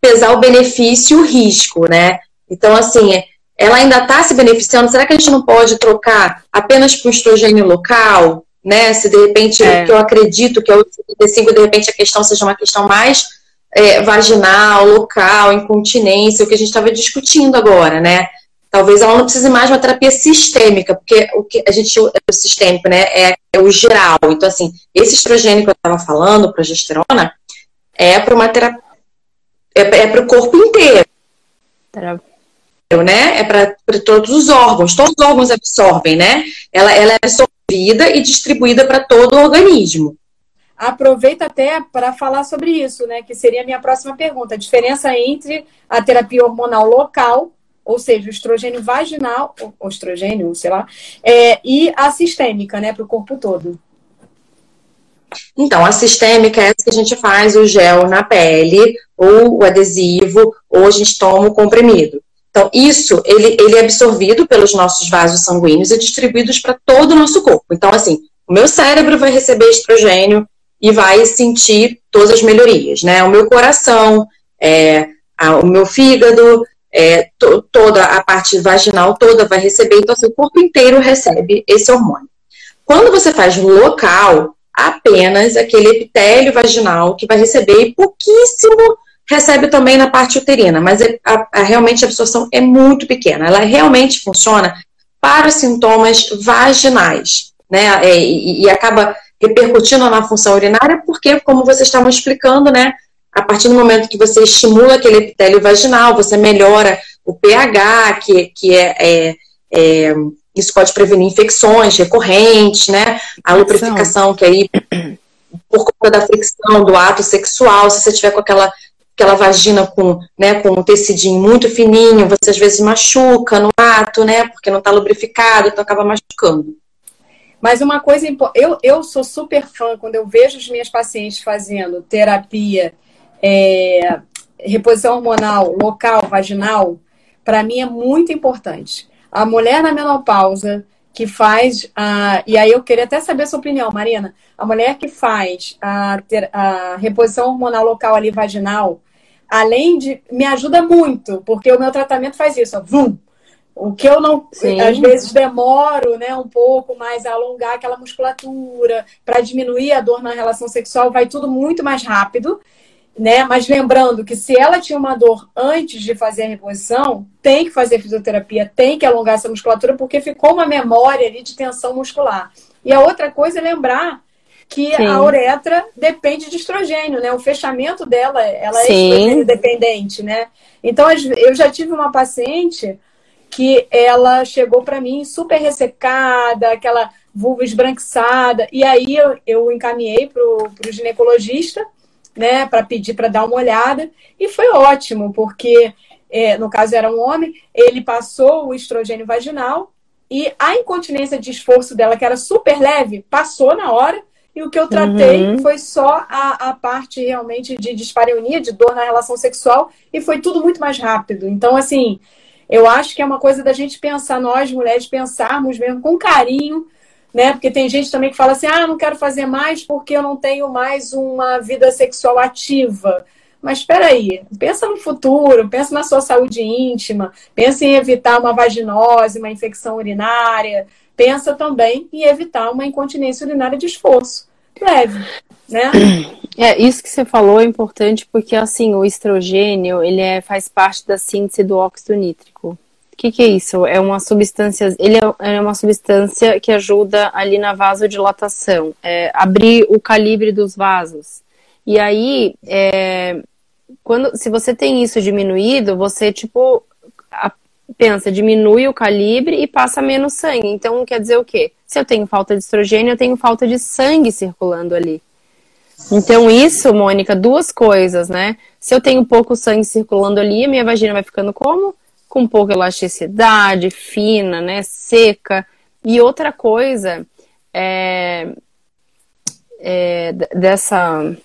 pesar o benefício e o risco, né? Então, assim, ela ainda está se beneficiando. Será que a gente não pode trocar apenas para o estrogênio local? Né? Se de repente, é. que eu acredito que é o 75, de repente a questão seja uma questão mais é, vaginal, local, incontinência, o que a gente estava discutindo agora, né? talvez ela não precise mais de uma terapia sistêmica, porque o que a gente o sistêmico, né, é, é o geral. Então, assim, esse estrogênio que eu estava falando, progesterona, é para uma terapia, é, é para o corpo inteiro. Né? É para todos os órgãos, todos os órgãos absorvem, né? Ela, ela é absorvida e distribuída para todo o organismo. Aproveita até para falar sobre isso, né? Que seria a minha próxima pergunta. A diferença entre a terapia hormonal local ou seja, o estrogênio vaginal, ou estrogênio, sei lá, é, e a sistêmica, né, para o corpo todo. Então, a sistêmica é essa que a gente faz o gel na pele, ou o adesivo, ou a gente toma o comprimido. Então, isso, ele, ele é absorvido pelos nossos vasos sanguíneos e distribuídos para todo o nosso corpo. Então, assim, o meu cérebro vai receber estrogênio e vai sentir todas as melhorias, né? O meu coração, é, a, o meu fígado, é, to, toda a parte vaginal toda vai receber, então assim, o corpo inteiro recebe esse hormônio. Quando você faz local, apenas aquele epitélio vaginal que vai receber pouquíssimo recebe também na parte uterina, mas é, a, a, realmente a absorção é muito pequena. Ela realmente funciona para os sintomas vaginais, né? É, e, e acaba repercutindo na função urinária, porque, como vocês estavam explicando, né? a partir do momento que você estimula aquele epitélio vaginal, você melhora o pH, que, que é, é, é isso pode prevenir infecções recorrentes, né? A lubrificação, que aí, por conta da fricção do ato sexual, se você tiver com aquela, aquela vagina com, né, com um tecidinho muito fininho, você às vezes machuca no ato, né? Porque não está lubrificado, então acaba machucando. Mas uma coisa eu, eu sou super fã quando eu vejo as minhas pacientes fazendo terapia é, reposição hormonal local, vaginal, para mim é muito importante. A mulher na menopausa que faz, a, e aí eu queria até saber a sua opinião, Marina, a mulher que faz a, a reposição hormonal local ali vaginal, além de, me ajuda muito, porque o meu tratamento faz isso, ó, vum, o que eu não, Sim. às vezes, demoro né, um pouco mais a alongar aquela musculatura, para diminuir a dor na relação sexual, vai tudo muito mais rápido né? Mas lembrando que se ela tinha uma dor antes de fazer a reposição, tem que fazer fisioterapia, tem que alongar essa musculatura, porque ficou uma memória ali de tensão muscular. E a outra coisa é lembrar que Sim. a uretra depende de estrogênio, né? O fechamento dela, ela é Sim. é dependente, né? Então, eu já tive uma paciente que ela chegou para mim super ressecada, aquela vulva esbranquiçada, e aí eu, eu encaminhei para o ginecologista, né, para pedir para dar uma olhada, e foi ótimo, porque é, no caso era um homem, ele passou o estrogênio vaginal e a incontinência de esforço dela, que era super leve, passou na hora. E o que eu tratei uhum. foi só a, a parte realmente de dispareunia, de dor na relação sexual, e foi tudo muito mais rápido. Então, assim, eu acho que é uma coisa da gente pensar, nós mulheres, pensarmos mesmo com carinho né? Porque tem gente também que fala assim: ah, não quero fazer mais porque eu não tenho mais uma vida sexual ativa. Mas espera aí, pensa no futuro, pensa na sua saúde íntima, pensa em evitar uma vaginose, uma infecção urinária, pensa também em evitar uma incontinência urinária de esforço leve, né? É, isso que você falou é importante porque assim, o estrogênio, ele é, faz parte da síntese do óxido nítrico que, que é isso? É uma substância, ele é, é uma substância que ajuda ali na vasodilatação, é, abrir o calibre dos vasos. E aí, é, quando, se você tem isso diminuído, você tipo pensa, diminui o calibre e passa menos sangue. Então quer dizer o quê? Se eu tenho falta de estrogênio, eu tenho falta de sangue circulando ali. Então, isso, Mônica, duas coisas, né? Se eu tenho pouco sangue circulando ali, a minha vagina vai ficando como? com pouca elasticidade, fina, né, seca. E outra coisa é, é, dessa,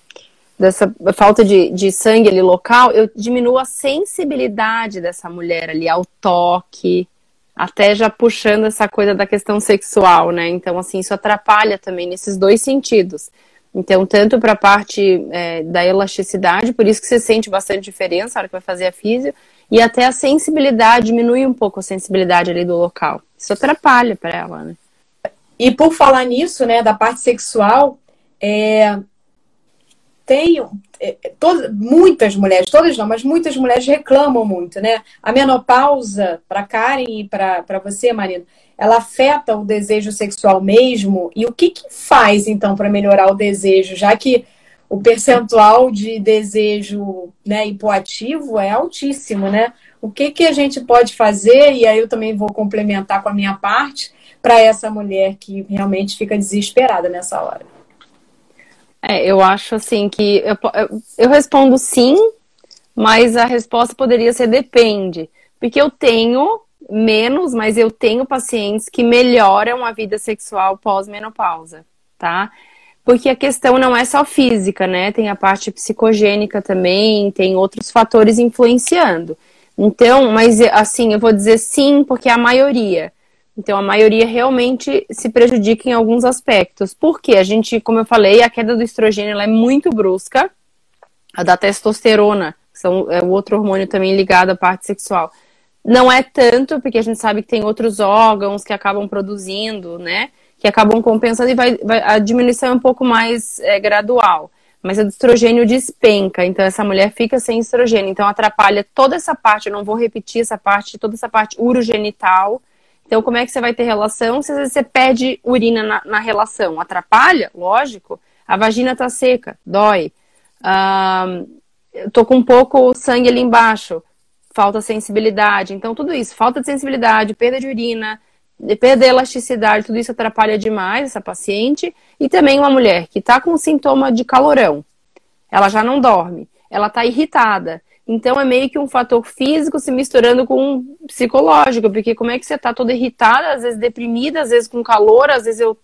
dessa falta de, de sangue ali local, eu diminuo a sensibilidade dessa mulher ali ao toque, até já puxando essa coisa da questão sexual, né? Então, assim, isso atrapalha também nesses dois sentidos. Então, tanto para a parte é, da elasticidade, por isso que você sente bastante diferença na hora que vai fazer a física, e até a sensibilidade, diminui um pouco a sensibilidade ali do local. Isso atrapalha para ela, né? E por falar nisso, né, da parte sexual, é... tenho é, todas, muitas mulheres, todas não, mas muitas mulheres reclamam muito, né? A menopausa, para Karen e para você, Marina, ela afeta o desejo sexual mesmo? E o que, que faz, então, para melhorar o desejo, já que o percentual de desejo né, hipoativo é altíssimo, né? O que, que a gente pode fazer, e aí eu também vou complementar com a minha parte, para essa mulher que realmente fica desesperada nessa hora? É, eu acho assim que eu, eu respondo sim, mas a resposta poderia ser depende. Porque eu tenho menos, mas eu tenho pacientes que melhoram a vida sexual pós-menopausa, tá? Porque a questão não é só física, né? Tem a parte psicogênica também, tem outros fatores influenciando. Então, mas assim, eu vou dizer sim, porque é a maioria. Então, a maioria realmente se prejudica em alguns aspectos. Porque a gente, como eu falei, a queda do estrogênio é muito brusca. A da testosterona, que são, é o outro hormônio também ligado à parte sexual. Não é tanto, porque a gente sabe que tem outros órgãos que acabam produzindo, né? Que acabam compensando e vai, vai a diminuição é um pouco mais é, gradual. Mas a do estrogênio despenca, então essa mulher fica sem estrogênio. Então atrapalha toda essa parte, eu não vou repetir essa parte, toda essa parte urogenital então, como é que você vai ter relação se às vezes você pede urina na, na relação? Atrapalha? Lógico. A vagina tá seca, dói. eu tô com um pouco sangue ali embaixo, falta sensibilidade. Então, tudo isso, falta de sensibilidade, perda de urina, perda de elasticidade, tudo isso atrapalha demais essa paciente. E também uma mulher que tá com sintoma de calorão, ela já não dorme, ela tá irritada. Então é meio que um fator físico se misturando com um psicológico, porque como é que você tá toda irritada, às vezes deprimida, às vezes com calor, às vezes eu.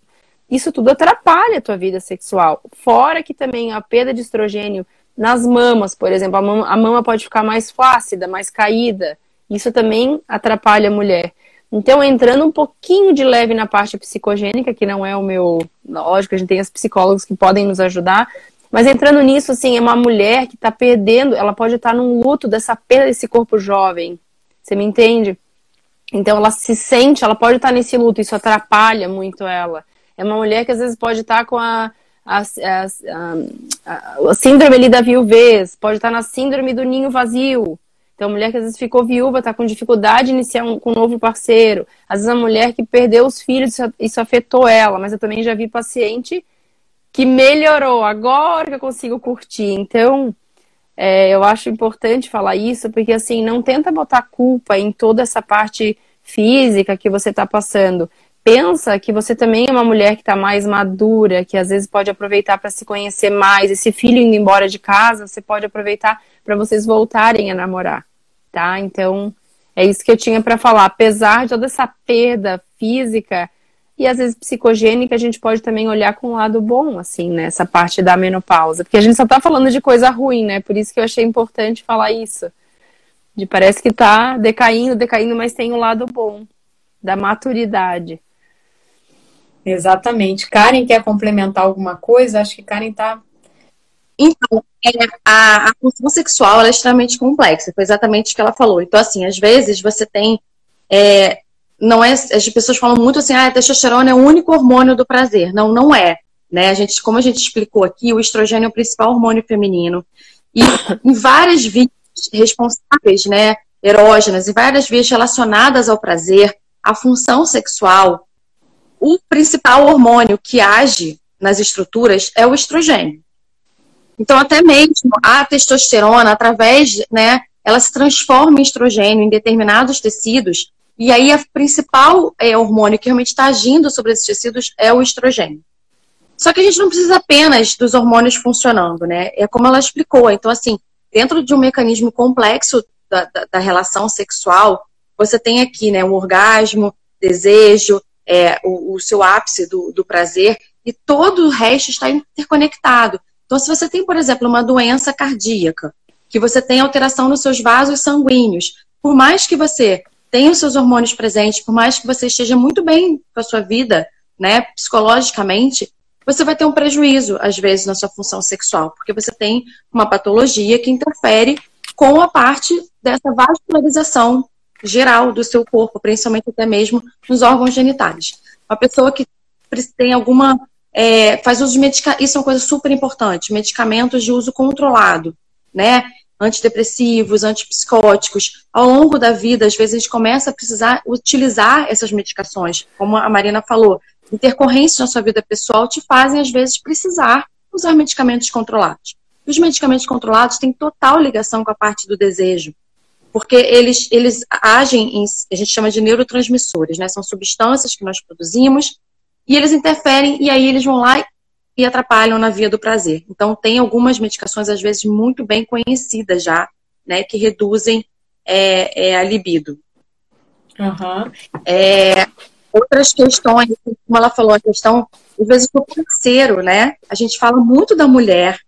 Isso tudo atrapalha a tua vida sexual. Fora que também a perda de estrogênio nas mamas, por exemplo, a mama, a mama pode ficar mais flácida, mais caída. Isso também atrapalha a mulher. Então, entrando um pouquinho de leve na parte psicogênica, que não é o meu. Lógico, a gente tem as psicólogos que podem nos ajudar, mas entrando nisso, assim, é uma mulher que está perdendo, ela pode estar tá num luto dessa perda desse corpo jovem. Você me entende? Então ela se sente, ela pode estar tá nesse luto, isso atrapalha muito ela. É uma mulher que às vezes pode estar tá com a, a, a, a, síndrome ali da viuvez, pode estar na síndrome do ninho vazio. Então, a mulher que às vezes ficou viúva, está com dificuldade de iniciar um, com um novo parceiro. Às vezes, a mulher que perdeu os filhos, isso afetou ela. Mas eu também já vi paciente que melhorou, agora que eu consigo curtir. Então, é, eu acho importante falar isso, porque assim, não tenta botar culpa em toda essa parte física que você está passando. Pensa que você também é uma mulher que está mais madura, que às vezes pode aproveitar para se conhecer mais. Esse filho indo embora de casa, você pode aproveitar para vocês voltarem a namorar, tá? Então, é isso que eu tinha para falar. Apesar de toda essa perda física, e às vezes psicogênica a gente pode também olhar com um lado bom, assim, nessa né? parte da menopausa. Porque a gente só tá falando de coisa ruim, né? Por isso que eu achei importante falar isso. De parece que tá decaindo, decaindo, mas tem um lado bom da maturidade. Exatamente. Karen quer complementar alguma coisa? Acho que Karen tá. Então, é, a, a função sexual é extremamente complexa, foi exatamente o que ela falou. Então, assim, às vezes você tem é, não é. As pessoas falam muito assim, ah, a testosterona é o único hormônio do prazer. Não, não é. Né? A gente, como a gente explicou aqui, o estrogênio é o principal hormônio feminino. E em várias vias responsáveis, né, erógenas, e várias vias relacionadas ao prazer, a função sexual, o principal hormônio que age nas estruturas é o estrogênio. Então, até mesmo a testosterona, através, né, ela se transforma em estrogênio em determinados tecidos e aí, a principal é, hormônio que realmente está agindo sobre esses tecidos é o estrogênio. Só que a gente não precisa apenas dos hormônios funcionando, né? É como ela explicou. Então, assim, dentro de um mecanismo complexo da, da, da relação sexual, você tem aqui, né, um orgasmo, desejo, é, o, o, seu ápice do, do prazer, e todo o resto está interconectado. Então, se você tem, por exemplo, uma doença cardíaca, que você tem alteração nos seus vasos sanguíneos, por mais que você tem os seus hormônios presentes, por mais que você esteja muito bem com a sua vida, né, psicologicamente, você vai ter um prejuízo, às vezes, na sua função sexual, porque você tem uma patologia que interfere com a parte dessa vascularização geral do seu corpo, principalmente até mesmo nos órgãos genitais. Uma pessoa que tem alguma é, faz uso de medicamentos, isso é uma coisa super importante, medicamentos de uso controlado, né? Antidepressivos, antipsicóticos. Ao longo da vida, às vezes a gente começa a precisar utilizar essas medicações, como a Marina falou, intercorrências na sua vida pessoal te fazem, às vezes, precisar usar medicamentos controlados. Os medicamentos controlados têm total ligação com a parte do desejo, porque eles, eles agem em, a gente chama de neurotransmissores, né? São substâncias que nós produzimos e eles interferem e aí eles vão lá e atrapalham na via do prazer. Então, tem algumas medicações, às vezes, muito bem conhecidas já, né, que reduzem é, é, a libido. Uhum. É, outras questões, como ela falou, a questão, às vezes, do parceiro, né? A gente fala muito da mulher,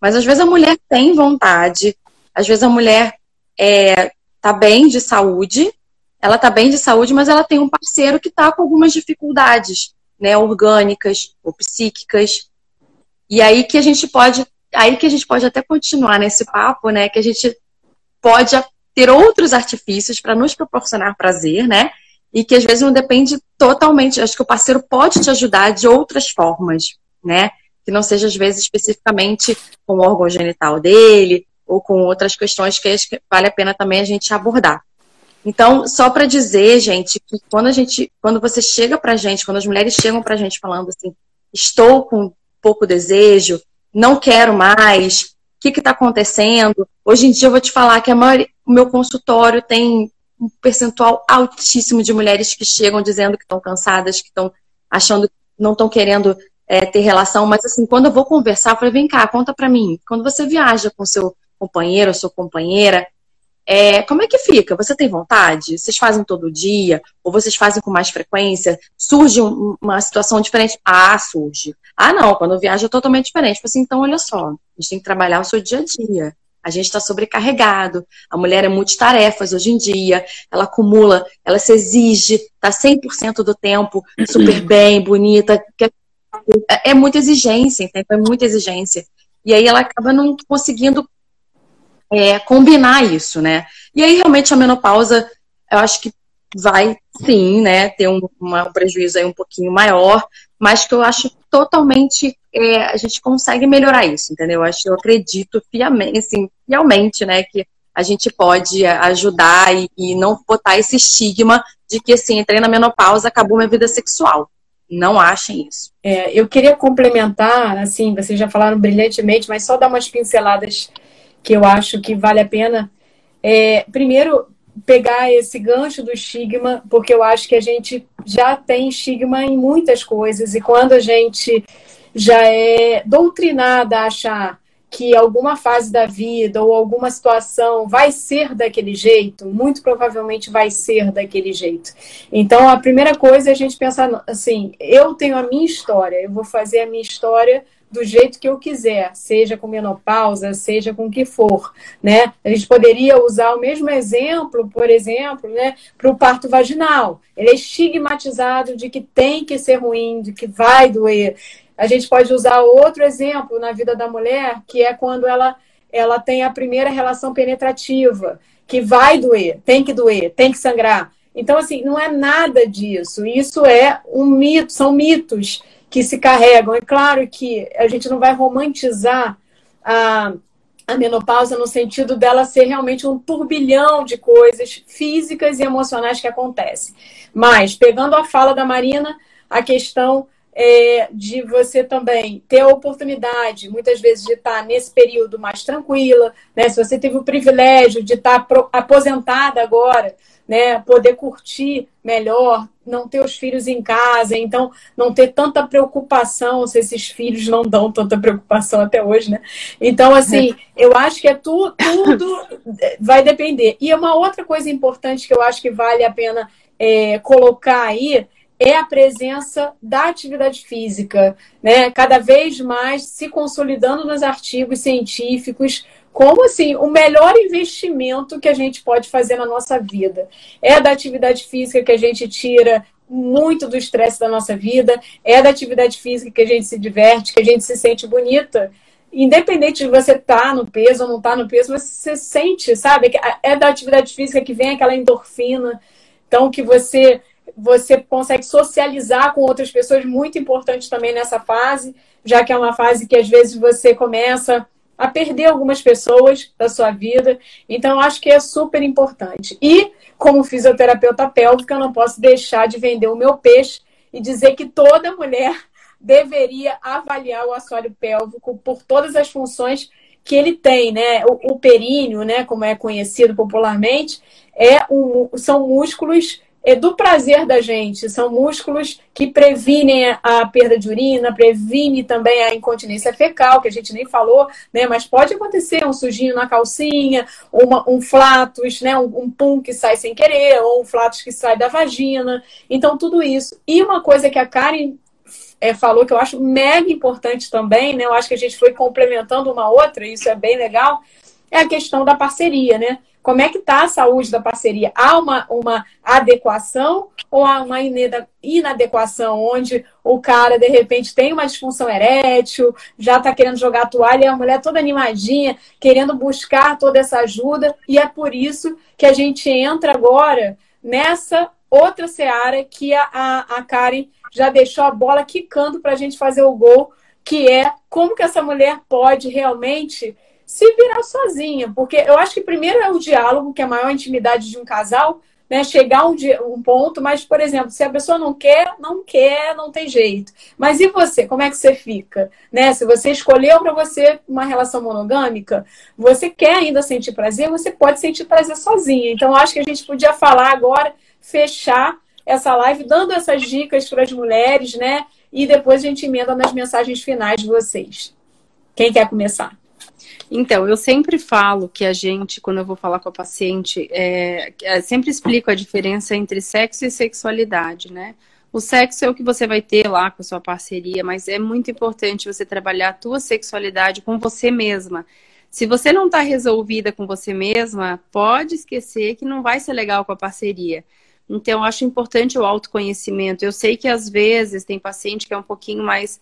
mas às vezes a mulher tem vontade, às vezes a mulher é, tá bem de saúde, ela tá bem de saúde, mas ela tem um parceiro que tá com algumas dificuldades, né, orgânicas ou psíquicas. E aí que a gente pode, aí que a gente pode até continuar nesse papo, né, que a gente pode ter outros artifícios para nos proporcionar prazer, né? E que às vezes não depende totalmente, acho que o parceiro pode te ajudar de outras formas, né? Que não seja às vezes especificamente com o órgão genital dele ou com outras questões que vale a pena também a gente abordar. Então, só para dizer, gente, que quando a gente, quando você chega pra gente, quando as mulheres chegam pra gente falando assim, estou com pouco desejo, não quero mais, o que está acontecendo? Hoje em dia eu vou te falar que a o meu consultório tem um percentual altíssimo de mulheres que chegam dizendo que estão cansadas, que estão achando não estão querendo é, ter relação, mas assim, quando eu vou conversar, eu falei, vem cá, conta pra mim, quando você viaja com seu companheiro ou sua companheira, é, como é que fica? Você tem vontade? Vocês fazem todo dia? Ou vocês fazem com mais frequência? Surge um, uma situação diferente? Ah, surge. Ah, não, quando eu viajo é totalmente diferente. Tipo assim, então, olha só, a gente tem que trabalhar o seu dia a dia. A gente está sobrecarregado. A mulher é multitarefas hoje em dia. Ela acumula, ela se exige, está 100% do tempo super bem, bonita. É, é muita exigência, entendeu? É muita exigência. E aí ela acaba não conseguindo é, combinar isso, né? E aí, realmente, a menopausa, eu acho que vai, sim, né, ter um, uma, um prejuízo aí um pouquinho maior, mas que eu acho totalmente, é, a gente consegue melhorar isso, entendeu? Eu acho, eu acredito fiamente, assim, fielmente, né, que a gente pode ajudar e, e não botar esse estigma de que, assim, entrei na menopausa, acabou minha vida sexual. Não achem isso. É, eu queria complementar, assim, vocês já falaram brilhantemente, mas só dar umas pinceladas que eu acho que vale a pena. É, primeiro, pegar esse gancho do estigma, porque eu acho que a gente já tem estigma em muitas coisas, e quando a gente já é doutrinada a achar que alguma fase da vida ou alguma situação vai ser daquele jeito, muito provavelmente vai ser daquele jeito. Então, a primeira coisa é a gente pensar assim: eu tenho a minha história, eu vou fazer a minha história do jeito que eu quiser, seja com menopausa, seja com o que for, né? A gente poderia usar o mesmo exemplo, por exemplo, né, para o parto vaginal. Ele é estigmatizado de que tem que ser ruim, de que vai doer. A gente pode usar outro exemplo na vida da mulher, que é quando ela, ela tem a primeira relação penetrativa, que vai doer, tem que doer, tem que sangrar. Então, assim, não é nada disso. Isso é um mito, são mitos que se carregam. É claro que a gente não vai romantizar a, a menopausa no sentido dela ser realmente um turbilhão de coisas físicas e emocionais que acontecem. Mas, pegando a fala da Marina, a questão é, de você também ter a oportunidade, muitas vezes, de estar nesse período mais tranquila, né? Se você teve o privilégio de estar aposentada agora, né? Poder curtir melhor, não ter os filhos em casa, então não ter tanta preocupação se esses filhos não dão tanta preocupação até hoje, né? Então, assim, é. eu acho que é tu, tudo vai depender. E uma outra coisa importante que eu acho que vale a pena é, colocar aí é a presença da atividade física, né? Cada vez mais se consolidando nos artigos científicos como assim o melhor investimento que a gente pode fazer na nossa vida é da atividade física que a gente tira muito do estresse da nossa vida, é da atividade física que a gente se diverte, que a gente se sente bonita. Independente de você estar tá no peso ou não estar tá no peso, você sente, sabe? É da atividade física que vem aquela endorfina. Então, que você você consegue socializar com outras pessoas, muito importante também nessa fase, já que é uma fase que às vezes você começa a perder algumas pessoas da sua vida. Então, acho que é super importante. E, como fisioterapeuta pélvica, eu não posso deixar de vender o meu peixe e dizer que toda mulher deveria avaliar o assoalho pélvico por todas as funções que ele tem, né? O, o períneo, né, como é conhecido popularmente, é um, são músculos é do prazer da gente. São músculos que previnem a perda de urina, previne também a incontinência fecal, que a gente nem falou, né? Mas pode acontecer um sujinho na calcinha, uma, um flatus, né? Um, um pum que sai sem querer, ou um flatus que sai da vagina. Então, tudo isso. E uma coisa que a Karen é, falou que eu acho mega importante também, né? Eu acho que a gente foi complementando uma outra, e isso é bem legal, é a questão da parceria, né? Como é que está a saúde da parceria? Há uma, uma adequação ou há uma inadequação, onde o cara, de repente, tem uma disfunção erétil, já está querendo jogar a toalha e a mulher toda animadinha, querendo buscar toda essa ajuda. E é por isso que a gente entra agora nessa outra seara que a, a, a Karen já deixou a bola quicando para a gente fazer o gol, que é como que essa mulher pode realmente se virar sozinha. Porque eu acho que primeiro é o diálogo, que é a maior intimidade de um casal, né? Chegar um, dia, um ponto, mas, por exemplo, se a pessoa não quer, não quer, não tem jeito. Mas e você? Como é que você fica? Né? Se você escolheu para você uma relação monogâmica, você quer ainda sentir prazer, você pode sentir prazer sozinha. Então, acho que a gente podia falar agora, fechar essa live dando essas dicas para as mulheres, né? E depois a gente emenda nas mensagens finais de vocês. Quem quer começar? Então, eu sempre falo que a gente, quando eu vou falar com a paciente, é, é, sempre explico a diferença entre sexo e sexualidade, né? O sexo é o que você vai ter lá com a sua parceria, mas é muito importante você trabalhar a tua sexualidade com você mesma. Se você não está resolvida com você mesma, pode esquecer que não vai ser legal com a parceria. Então, eu acho importante o autoconhecimento. Eu sei que às vezes tem paciente que é um pouquinho mais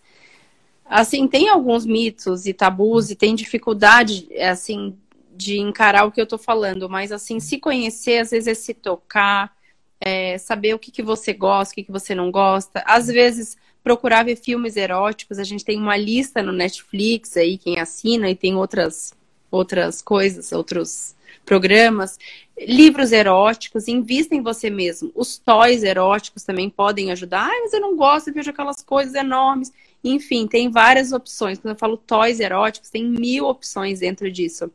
assim, tem alguns mitos e tabus e tem dificuldade, assim, de encarar o que eu tô falando, mas assim, se conhecer, às vezes é se tocar, é, saber o que, que você gosta, o que, que você não gosta. Às vezes, procurar ver filmes eróticos. A gente tem uma lista no Netflix aí, quem assina, e tem outras, outras coisas, outros programas. Livros eróticos, invista em você mesmo. Os toys eróticos também podem ajudar. Ah, mas eu não gosto, eu vejo aquelas coisas enormes. Enfim, tem várias opções. Quando eu falo toys eróticos, tem mil opções dentro disso.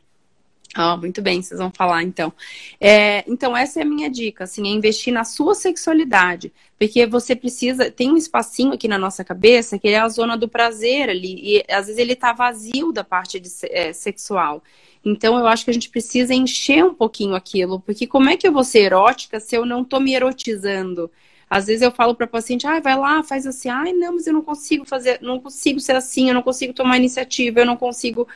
Ah, muito bem, vocês vão falar então. É, então, essa é a minha dica, assim, é investir na sua sexualidade. Porque você precisa. Tem um espacinho aqui na nossa cabeça que é a zona do prazer ali. E às vezes ele tá vazio da parte de, é, sexual. Então, eu acho que a gente precisa encher um pouquinho aquilo. Porque como é que eu vou ser erótica se eu não tô me erotizando? Às vezes eu falo para paciente, ah, vai lá, faz assim, ai, não, mas eu não consigo fazer, não consigo ser assim, eu não consigo tomar iniciativa, eu não consigo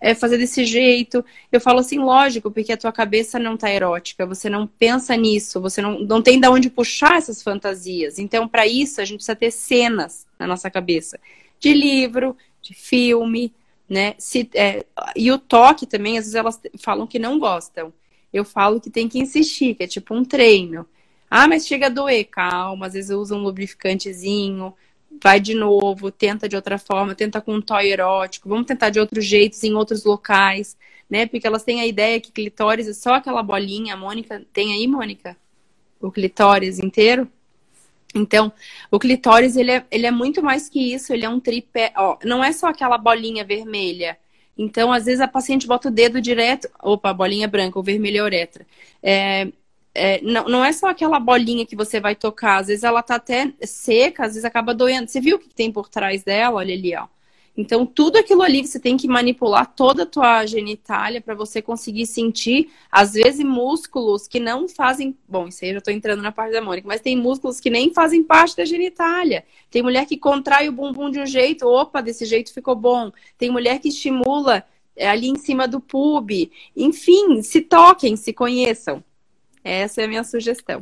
é, fazer desse jeito. Eu falo assim, lógico, porque a tua cabeça não tá erótica, você não pensa nisso, você não, não tem de onde puxar essas fantasias. Então, para isso, a gente precisa ter cenas na nossa cabeça. De livro, de filme, né? Se, é, e o toque também, às vezes elas falam que não gostam. Eu falo que tem que insistir, que é tipo um treino. Ah, mas chega a doer. Calma, às vezes usa um lubrificantezinho, vai de novo, tenta de outra forma, tenta com um toy erótico, vamos tentar de outros jeitos em outros locais, né? Porque elas têm a ideia que clitóris é só aquela bolinha. Mônica, tem aí, Mônica? O clitóris inteiro? Então, o clitóris, ele é, ele é muito mais que isso, ele é um tripé. Ó, não é só aquela bolinha vermelha. Então, às vezes, a paciente bota o dedo direto. Opa, bolinha branca, o vermelho é uretra. É, é, não, não é só aquela bolinha que você vai tocar, às vezes ela tá até seca, às vezes acaba doendo. Você viu o que tem por trás dela? Olha ali, ó. Então, tudo aquilo ali você tem que manipular toda a tua genitália para você conseguir sentir, às vezes, músculos que não fazem. Bom, isso aí eu já tô entrando na parte da Mônica, mas tem músculos que nem fazem parte da genitália. Tem mulher que contrai o bumbum de um jeito, opa, desse jeito ficou bom. Tem mulher que estimula é, ali em cima do pub. Enfim, se toquem, se conheçam. Essa é a minha sugestão.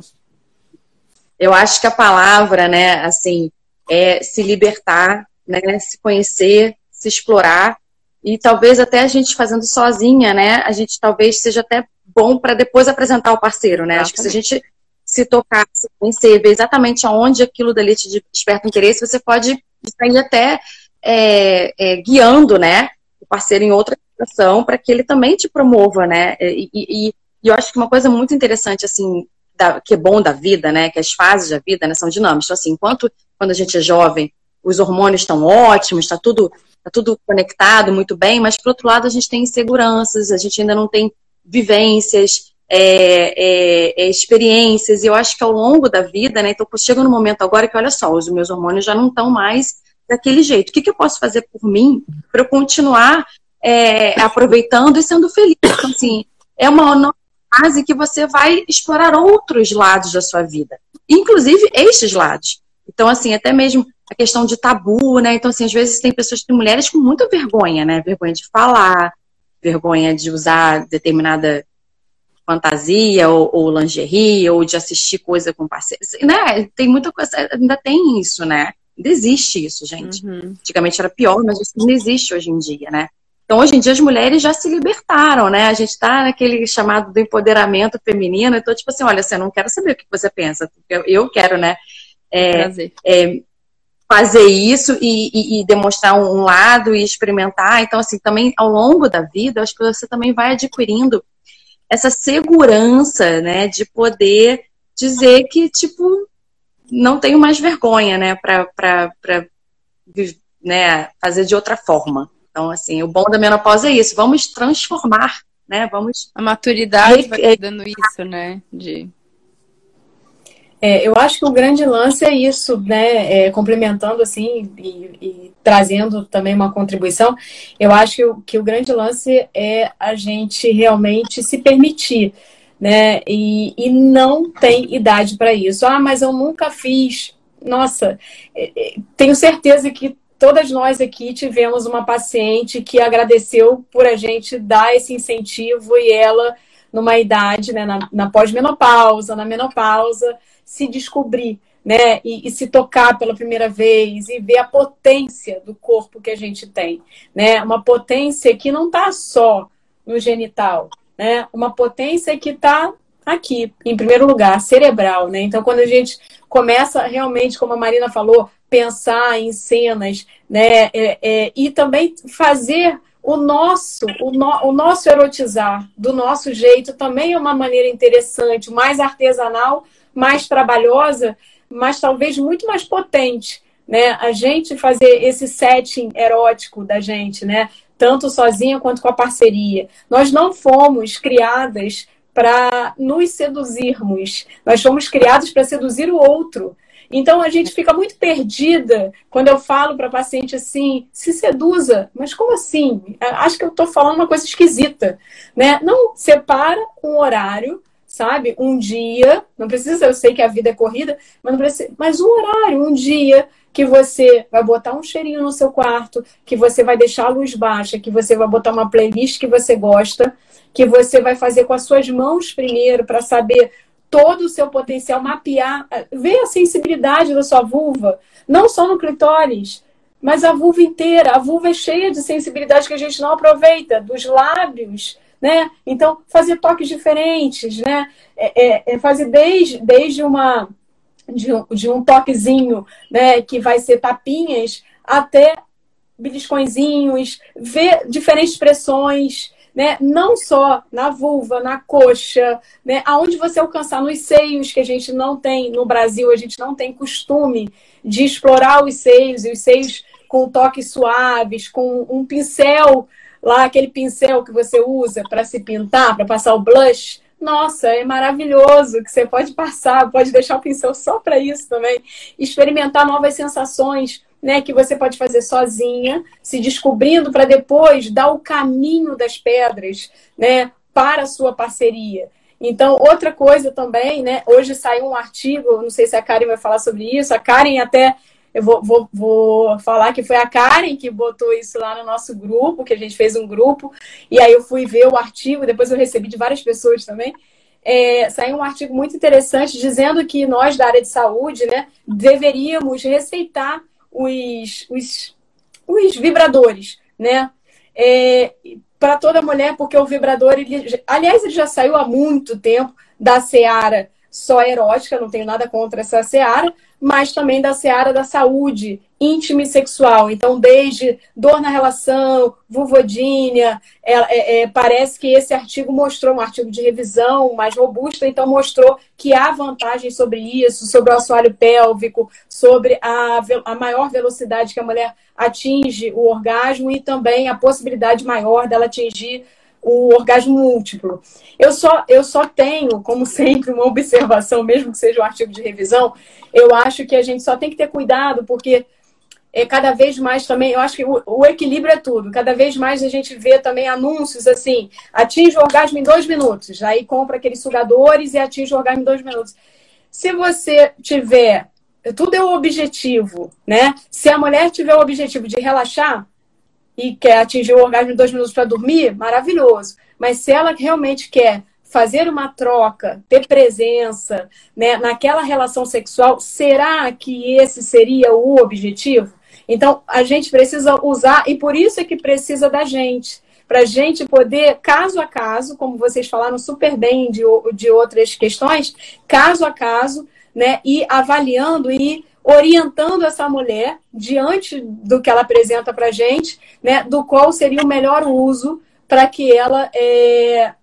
Eu acho que a palavra, né, assim, é se libertar, né, se conhecer, se explorar e talvez até a gente fazendo sozinha, né, a gente talvez seja até bom para depois apresentar o parceiro, né? Acho que se a gente se tocar, se conhecer, ver exatamente aonde aquilo dali te desperta interesse, você pode sair até é, é, guiando, né, o parceiro em outra situação para que ele também te promova, né? E, e, e, eu acho que uma coisa muito interessante, assim, da, que é bom da vida, né, que as fases da vida né, são dinâmicas. Então, assim, enquanto quando a gente é jovem, os hormônios estão ótimos, está tudo, tá tudo conectado muito bem, mas por outro lado a gente tem inseguranças, a gente ainda não tem vivências, é, é, é, experiências, e eu acho que ao longo da vida, né? Então chega no momento agora que, olha só, os meus hormônios já não estão mais daquele jeito. O que, que eu posso fazer por mim para eu continuar é, aproveitando e sendo feliz? Então, assim, é uma fase que você vai explorar outros lados da sua vida, inclusive estes lados. Então, assim, até mesmo a questão de tabu, né? Então, assim, às vezes tem pessoas, tem mulheres com muita vergonha, né? Vergonha de falar, vergonha de usar determinada fantasia ou, ou lingerie, ou de assistir coisa com parceiro, né? Tem muita coisa, ainda tem isso, né? Ainda existe isso, gente. Uhum. Antigamente era pior, mas isso não existe hoje em dia, né? Então, hoje em dia, as mulheres já se libertaram, né? A gente está naquele chamado do empoderamento feminino. Então, tipo assim, olha, você não quero saber o que você pensa. Eu, eu quero, né? É, é, fazer isso e, e, e, demonstrar um lado e experimentar. Então, assim, também ao longo da vida, acho que você também vai adquirindo essa segurança, né, de poder dizer que, tipo, não tenho mais vergonha, né, para né, fazer de outra forma. Então, assim, o bom da menopausa é isso, vamos transformar, né, vamos... A maturidade vai dando isso, né, de é, eu acho que o grande lance é isso, né? É, complementando assim e, e, trazendo também uma contribuição, eu acho que o, que o grande lance é a gente realmente se permitir, né? E, e não tem idade para isso. Ah, mas eu nunca fiz. Nossa, é, é, tenho certeza que todas nós aqui tivemos uma paciente que agradeceu por a gente dar esse incentivo e ela numa idade, né, na, na pós-menopausa, na menopausa, se descobrir, né? E, e, se tocar pela primeira vez e ver a potência do corpo que a gente tem, né? Uma potência que não está só no genital, né? Uma potência que está aqui, em primeiro lugar, cerebral, né? Então, quando a gente começa realmente, como a Marina falou, pensar em cenas, né? É, é, e também fazer o nosso, o, no, o nosso erotizar do nosso jeito também é uma maneira interessante, mais artesanal mais trabalhosa, mas talvez muito mais potente, né? A gente fazer esse setting erótico da gente, né? Tanto sozinha quanto com a parceria. Nós não fomos criadas para nos seduzirmos. Nós fomos criados para seduzir o outro. Então a gente fica muito perdida quando eu falo para paciente assim, se seduza, mas como assim? Acho que eu estou falando uma coisa esquisita, né? Não separa um horário sabe? Um dia, não precisa, eu sei que a vida é corrida, mas não precisa, mas um horário, um dia que você vai botar um cheirinho no seu quarto, que você vai deixar a luz baixa, que você vai botar uma playlist que você gosta, que você vai fazer com as suas mãos primeiro para saber todo o seu potencial, mapear, ver a sensibilidade da sua vulva, não só no clitóris, mas a vulva inteira. A vulva é cheia de sensibilidade que a gente não aproveita, dos lábios, né? Então, fazer toques diferentes, né? É, é, é fazer desde, desde uma de um, de um toquezinho, né, que vai ser tapinhas, até beliscõezinhos, ver diferentes expressões, né? Não só na vulva, na coxa, né? Aonde você alcançar nos seios, que a gente não tem no Brasil, a gente não tem costume de explorar os seios e os seios com toques suaves, com um pincel lá aquele pincel que você usa para se pintar, para passar o blush, nossa, é maravilhoso que você pode passar, pode deixar o pincel só para isso também, experimentar novas sensações, né, que você pode fazer sozinha, se descobrindo para depois dar o caminho das pedras, né, para a sua parceria. Então, outra coisa também, né? Hoje saiu um artigo, não sei se a Karen vai falar sobre isso. A Karen até eu vou, vou, vou falar que foi a Karen que botou isso lá no nosso grupo, que a gente fez um grupo, e aí eu fui ver o artigo, depois eu recebi de várias pessoas também. É, saiu um artigo muito interessante dizendo que nós da área de saúde né, deveríamos receitar os, os, os vibradores, né? É, para toda mulher, porque o vibrador, ele, aliás, ele já saiu há muito tempo da Seara só erótica, não tenho nada contra essa seara, mas também da seara da saúde íntima e sexual. Então, desde dor na relação, vulvodínia, é, é, é, parece que esse artigo mostrou, um artigo de revisão mais robusto, então mostrou que há vantagens sobre isso, sobre o assoalho pélvico, sobre a, a maior velocidade que a mulher atinge o orgasmo e também a possibilidade maior dela atingir o orgasmo múltiplo. Eu só, eu só tenho, como sempre, uma observação, mesmo que seja um artigo de revisão, eu acho que a gente só tem que ter cuidado, porque é, cada vez mais também, eu acho que o, o, equilíbrio é tudo. Cada vez mais a gente vê também anúncios assim, atinge o orgasmo em dois minutos. Aí compra aqueles sugadores e atinge o orgasmo em dois minutos. Se você tiver, tudo é o objetivo, né? Se a mulher tiver o objetivo de relaxar e quer atingir o orgasmo em dois minutos para dormir, maravilhoso. Mas se ela realmente quer fazer uma troca, ter presença né, naquela relação sexual, será que esse seria o objetivo? Então, a gente precisa usar, e por isso é que precisa da gente. Para a gente poder, caso a caso, como vocês falaram super bem de, de outras questões, caso a caso, né, e avaliando e orientando essa mulher diante do que ela apresenta para a gente, né, do qual seria o melhor uso para que ela é,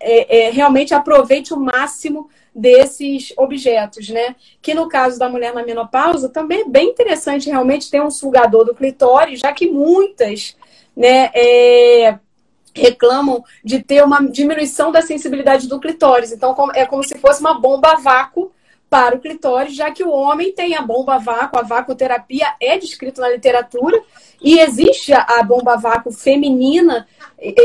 é, é, realmente aproveite o máximo desses objetos, né? Que no caso da mulher na menopausa também é bem interessante realmente ter um sugador do clitóris, já que muitas, né, é, reclamam de ter uma diminuição da sensibilidade do clitóris. Então é como se fosse uma bomba a vácuo para o clitóris, já que o homem tem a bomba a vácuo, a vacuoterapia é descrito na literatura e existe a bomba vácuo feminina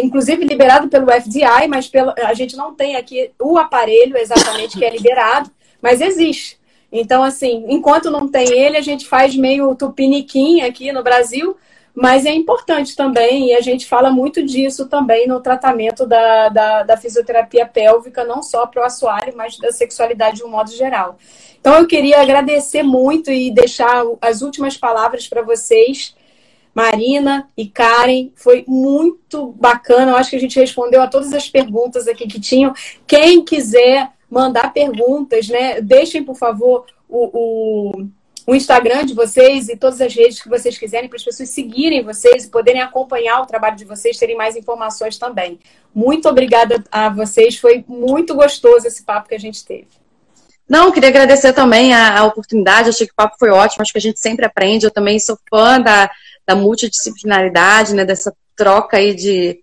inclusive liberado pelo FDI, mas pelo, a gente não tem aqui o aparelho exatamente que é liberado, mas existe. Então, assim, enquanto não tem ele, a gente faz meio tupiniquim aqui no Brasil, mas é importante também, e a gente fala muito disso também no tratamento da, da, da fisioterapia pélvica, não só para o assoalho, mas da sexualidade de um modo geral. Então, eu queria agradecer muito e deixar as últimas palavras para vocês Marina e Karen. Foi muito bacana. Eu acho que a gente respondeu a todas as perguntas aqui que tinham. Quem quiser mandar perguntas, né? Deixem, por favor, o, o, o Instagram de vocês e todas as redes que vocês quiserem para as pessoas seguirem vocês e poderem acompanhar o trabalho de vocês, terem mais informações também. Muito obrigada a vocês. Foi muito gostoso esse papo que a gente teve. Não, queria agradecer também a, a oportunidade. Achei que o papo foi ótimo. Acho que a gente sempre aprende. Eu também sou fã da da multidisciplinaridade, né, dessa troca aí de,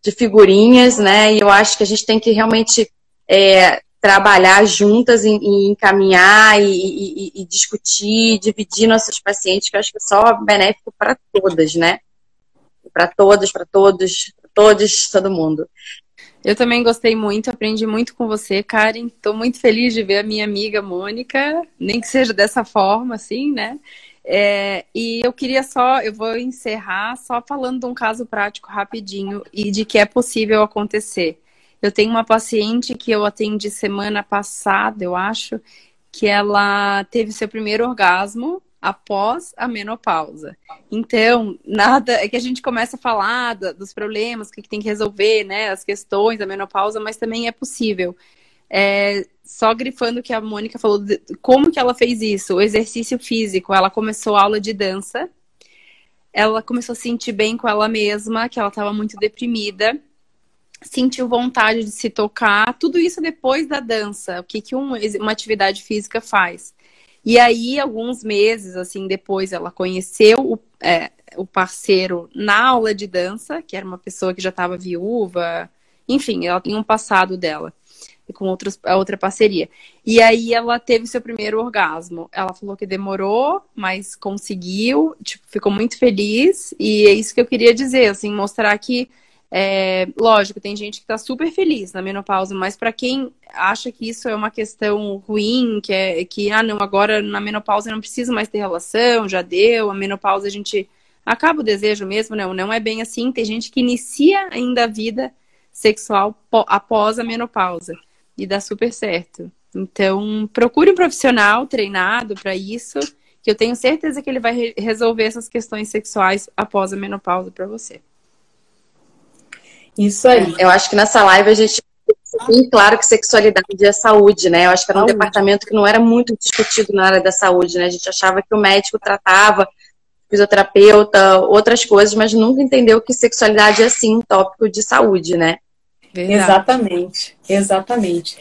de figurinhas, né, e eu acho que a gente tem que realmente é, trabalhar juntas e, e encaminhar e, e, e, discutir, dividir nossos pacientes, que eu acho que é só benéfico para todas, né, para todos, para todos, todos, todo mundo. Eu também gostei muito, aprendi muito com você, Karen. Estou muito feliz de ver a minha amiga Mônica, nem que seja dessa forma, assim, né? É, e eu queria só, eu vou encerrar só falando de um caso prático rapidinho e de que é possível acontecer. Eu tenho uma paciente que eu atendi semana passada, eu acho, que ela teve seu primeiro orgasmo após a menopausa. Então, nada, é que a gente começa a falar dos problemas que tem que resolver, né, as questões da menopausa, mas também é possível. É, só grifando que a Mônica falou, de, como que ela fez isso? O exercício físico. Ela começou a aula de dança. Ela começou a sentir bem com ela mesma, que ela estava muito deprimida. Sentiu vontade de se tocar. Tudo isso depois da dança. O que, que um, uma atividade física faz? E aí, alguns meses, assim, depois, ela conheceu o, é, o parceiro na aula de dança, que era uma pessoa que já estava viúva. Enfim, ela tinha um passado dela com outros, a outra parceria. E aí ela teve seu primeiro orgasmo. Ela falou que demorou, mas conseguiu, tipo, ficou muito feliz. E é isso que eu queria dizer, assim, mostrar que, é, lógico, tem gente que tá super feliz na menopausa, mas para quem acha que isso é uma questão ruim, que é que, ah, não, agora na menopausa não precisa mais ter relação, já deu, a menopausa a gente acaba o desejo mesmo, não, não é bem assim. Tem gente que inicia ainda a vida sexual após a menopausa e dá super certo. Então, procure um profissional treinado para isso, que eu tenho certeza que ele vai re resolver essas questões sexuais após a menopausa para você. Isso aí. Eu acho que nessa live a gente bem claro que sexualidade é saúde, né? Eu acho que era um saúde. departamento que não era muito discutido na área da saúde, né? A gente achava que o médico tratava fisioterapeuta, outras coisas, mas nunca entendeu que sexualidade é sim um tópico de saúde, né? Verdade. Exatamente, exatamente.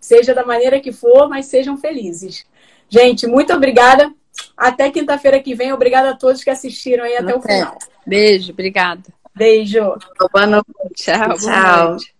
Seja da maneira que for, mas sejam felizes. Gente, muito obrigada. Até quinta-feira que vem. Obrigada a todos que assistiram aí até, até o final. Beijo, obrigada. Beijo. Boa noite. Tchau. Tchau. Boa noite.